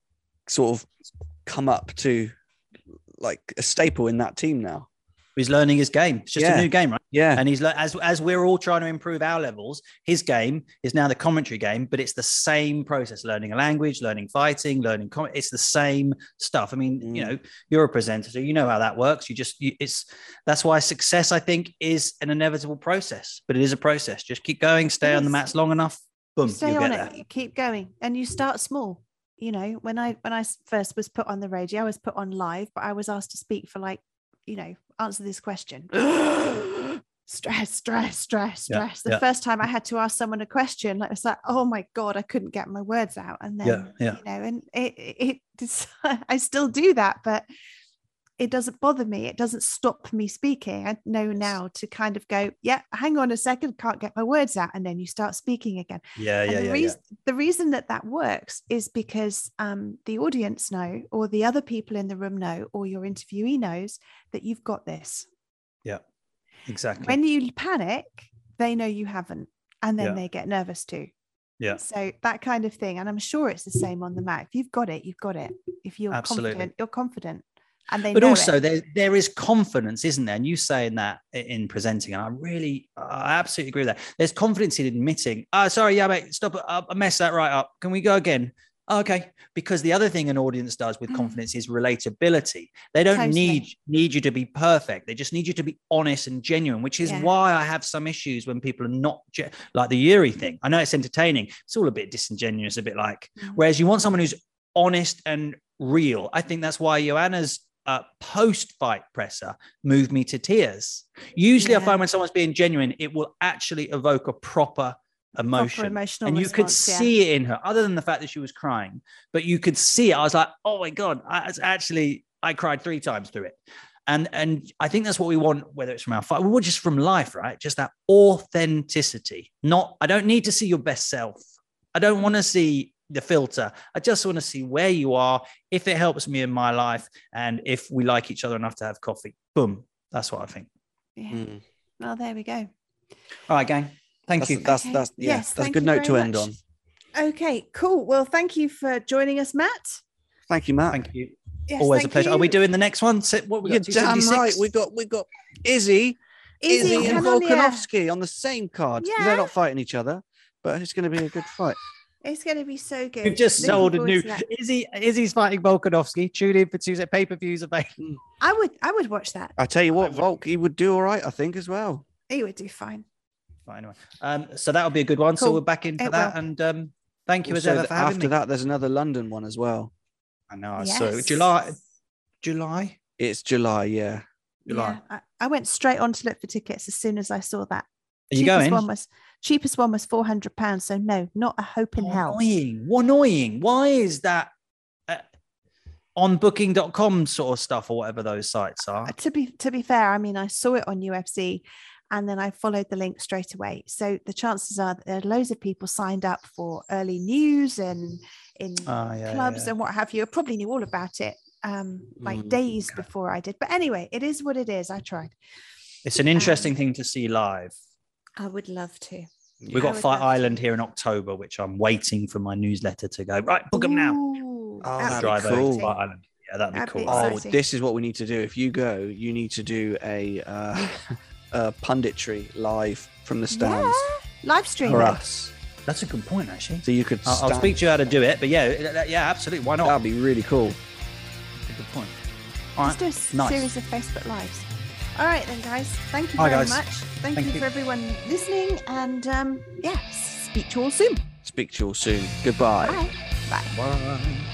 Speaker 2: sort of come up to like a staple in that team now.
Speaker 3: He's learning his game. It's just
Speaker 2: Yeah.
Speaker 3: a new game, right?
Speaker 2: Yeah.
Speaker 3: And he's le- as as we're all trying to improve our levels. His game is now the commentary game, but it's the same process: learning a language, learning fighting, learning. Com- it's the same stuff. I mean, you
Speaker 2: Mm.
Speaker 3: know, you're a presenter, so you know how that works. You just, you, it's that's why success, I think, is an inevitable process. But it is a process. Just keep going, stay
Speaker 1: It
Speaker 3: on the mats long enough. Boom,
Speaker 1: you stay
Speaker 3: you'll
Speaker 1: on
Speaker 3: get
Speaker 1: it
Speaker 3: there.
Speaker 1: you keep going and you start small you know when i when i first was put on the radio i was put on live but i was asked to speak for like you know answer this question. Stress stress stress
Speaker 3: Yeah,
Speaker 1: stress. The
Speaker 3: yeah.
Speaker 1: first time i had to ask someone a question like it's like oh my god i couldn't get my words out. And then
Speaker 3: Yeah,
Speaker 1: you know and it, it it's, i still do that but it doesn't bother me it doesn't stop me speaking i know now to kind of go yeah hang on a second can't get my words out and then you start speaking again
Speaker 3: Yeah,
Speaker 1: and
Speaker 3: yeah,
Speaker 1: the
Speaker 3: yeah,
Speaker 1: reason the reason that that works is because um, the audience know, or the other people in the room know, or your interviewee knows that you've got this.
Speaker 3: yeah. Exactly.
Speaker 1: When you panic, they know you haven't, and then
Speaker 3: Yeah.
Speaker 1: they get nervous too.
Speaker 3: Yeah.
Speaker 1: So that kind of thing, and I'm sure it's the same on the mat. If you've got it, you've got it. If you're
Speaker 3: Absolutely.
Speaker 1: confident, you're confident, and they.
Speaker 3: but also
Speaker 1: it.
Speaker 3: there there is confidence isn't there and you saying that in presenting and i really i absolutely agree with that there's confidence in admitting oh sorry yeah mate stop i messed that right up can we go again "Oh, okay because the other thing an audience does with
Speaker 1: Mm.
Speaker 3: confidence is relatability they don't
Speaker 1: Totally.
Speaker 3: need need you to be perfect they just need you to be honest and genuine which is
Speaker 1: Yeah.
Speaker 3: why i have some issues when people are not ge- like the yuri thing i know it's entertaining it's all a bit disingenuous a bit like
Speaker 1: Mm.
Speaker 3: Whereas you want someone who's honest and real. I think that's why Joanna's uh, post-fight presser moved me to tears. Usually, I find when someone's being genuine, it will actually evoke a proper emotion, and you could
Speaker 1: response, yeah.
Speaker 3: see it in her. Other than the fact that she was crying, but you could see it. I was like, oh my god! I it's actually I cried three times through it. And and I think that's what we want, whether it's from our fight, or just from life, right? Just that authenticity. Not, I don't need to see your best self. I don't want to see the filter. I just want to see where you are, if it helps me in my life, and if we like each other enough to have coffee. Boom. That's what I think.
Speaker 1: Yeah.
Speaker 2: Mm.
Speaker 1: Well, there we go.
Speaker 3: All right, gang. Thank
Speaker 2: That's,
Speaker 3: you.
Speaker 2: that's
Speaker 1: Okay.
Speaker 2: that's yeah.
Speaker 1: Yes,
Speaker 2: that's a good note to
Speaker 1: very
Speaker 2: end on.
Speaker 1: Okay, cool. Well, thank you for joining us, Matt.
Speaker 2: Thank you, Matt.
Speaker 3: Thank you.
Speaker 1: Yes,
Speaker 3: Always a
Speaker 1: thank
Speaker 3: pleasure. Are we
Speaker 1: you.
Speaker 3: doing the next one? Sit- What we
Speaker 2: You're
Speaker 3: got?
Speaker 2: damn right. We got we got Izzy,
Speaker 1: Izzy,
Speaker 2: Izzy and
Speaker 1: come on, yeah.
Speaker 2: Volkanovski on the same card.
Speaker 1: Yeah.
Speaker 2: They're not fighting each other, but it's going to be a good fight.
Speaker 1: It's going to be so good.
Speaker 3: We've just
Speaker 1: Looking
Speaker 3: sold a new
Speaker 1: to that.
Speaker 3: Izzy. Izzy's fighting Volkanovski. Tune in for Tuesday. Pay per views available.
Speaker 1: I would, I would watch that.
Speaker 2: I tell you what, Volk, he would do all right, I think, as well.
Speaker 1: He would do fine.
Speaker 3: Fine, anyway. Um, so that'll be a good one. So we're back in for
Speaker 1: It
Speaker 3: that.
Speaker 1: will.
Speaker 3: And um, thank you as ever for having
Speaker 2: after
Speaker 3: me.
Speaker 2: that, there's another London one as well.
Speaker 3: I know. I saw it. July. July.
Speaker 2: It's July, yeah.
Speaker 3: July.
Speaker 1: Yeah, I, I went straight on to look for tickets as soon as I saw that.
Speaker 3: Are you
Speaker 1: cheapest
Speaker 3: going?
Speaker 1: One was cheapest one was four hundred pounds. So no, not a hope in
Speaker 3: Oh,
Speaker 1: hell.
Speaker 3: Annoying. What annoying. Why is that uh, on booking.com sort of stuff or whatever those sites are?
Speaker 1: Uh, To be to be fair, I mean, I saw it on UFC, and then I followed the link straight away. So the chances are that there are loads of people signed up for early news and in
Speaker 3: Ah, yeah,
Speaker 1: clubs
Speaker 3: yeah.
Speaker 1: and what have you. I probably knew all about it um like
Speaker 2: Mm,
Speaker 1: days before I did. But anyway, it is what it is. I tried.
Speaker 3: It's an interesting thing to see live.
Speaker 1: I would love to.
Speaker 3: We've got
Speaker 1: would
Speaker 3: Fight
Speaker 1: love.
Speaker 3: Island here in October, which I'm waiting for my newsletter to go. Right, book them now.
Speaker 1: Ooh,
Speaker 2: Oh,
Speaker 1: that'd be
Speaker 2: that'd
Speaker 3: Drive over
Speaker 2: cool.
Speaker 3: to
Speaker 1: exciting.
Speaker 3: Fight Island. Yeah, that'd be
Speaker 1: That'd be
Speaker 3: cool.
Speaker 2: Oh,
Speaker 1: exciting.
Speaker 2: this is what we need to do. If you go, you need to do a, uh, a punditry live from the stands
Speaker 1: Yeah, live stream.
Speaker 2: for
Speaker 1: it.
Speaker 2: us.
Speaker 3: That's a good point, actually.
Speaker 2: So you could
Speaker 3: I'll, I'll
Speaker 2: stand-
Speaker 3: speak to you how to do it, but yeah, that- that- yeah, absolutely. Why not?
Speaker 2: That'd be really cool.
Speaker 3: That's a good point. All
Speaker 1: Let's
Speaker 3: right,
Speaker 1: do a s-
Speaker 3: nice.
Speaker 1: series of Facebook lives. All right then, guys. Thank you
Speaker 3: Hi,
Speaker 1: very
Speaker 3: guys.
Speaker 1: much. Thank,
Speaker 3: Thank
Speaker 1: you,
Speaker 3: you.
Speaker 1: for everyone listening, and um, yeah, speak to you all soon.
Speaker 2: Speak to you all soon. Goodbye.
Speaker 1: Bye. Bye.
Speaker 3: Bye.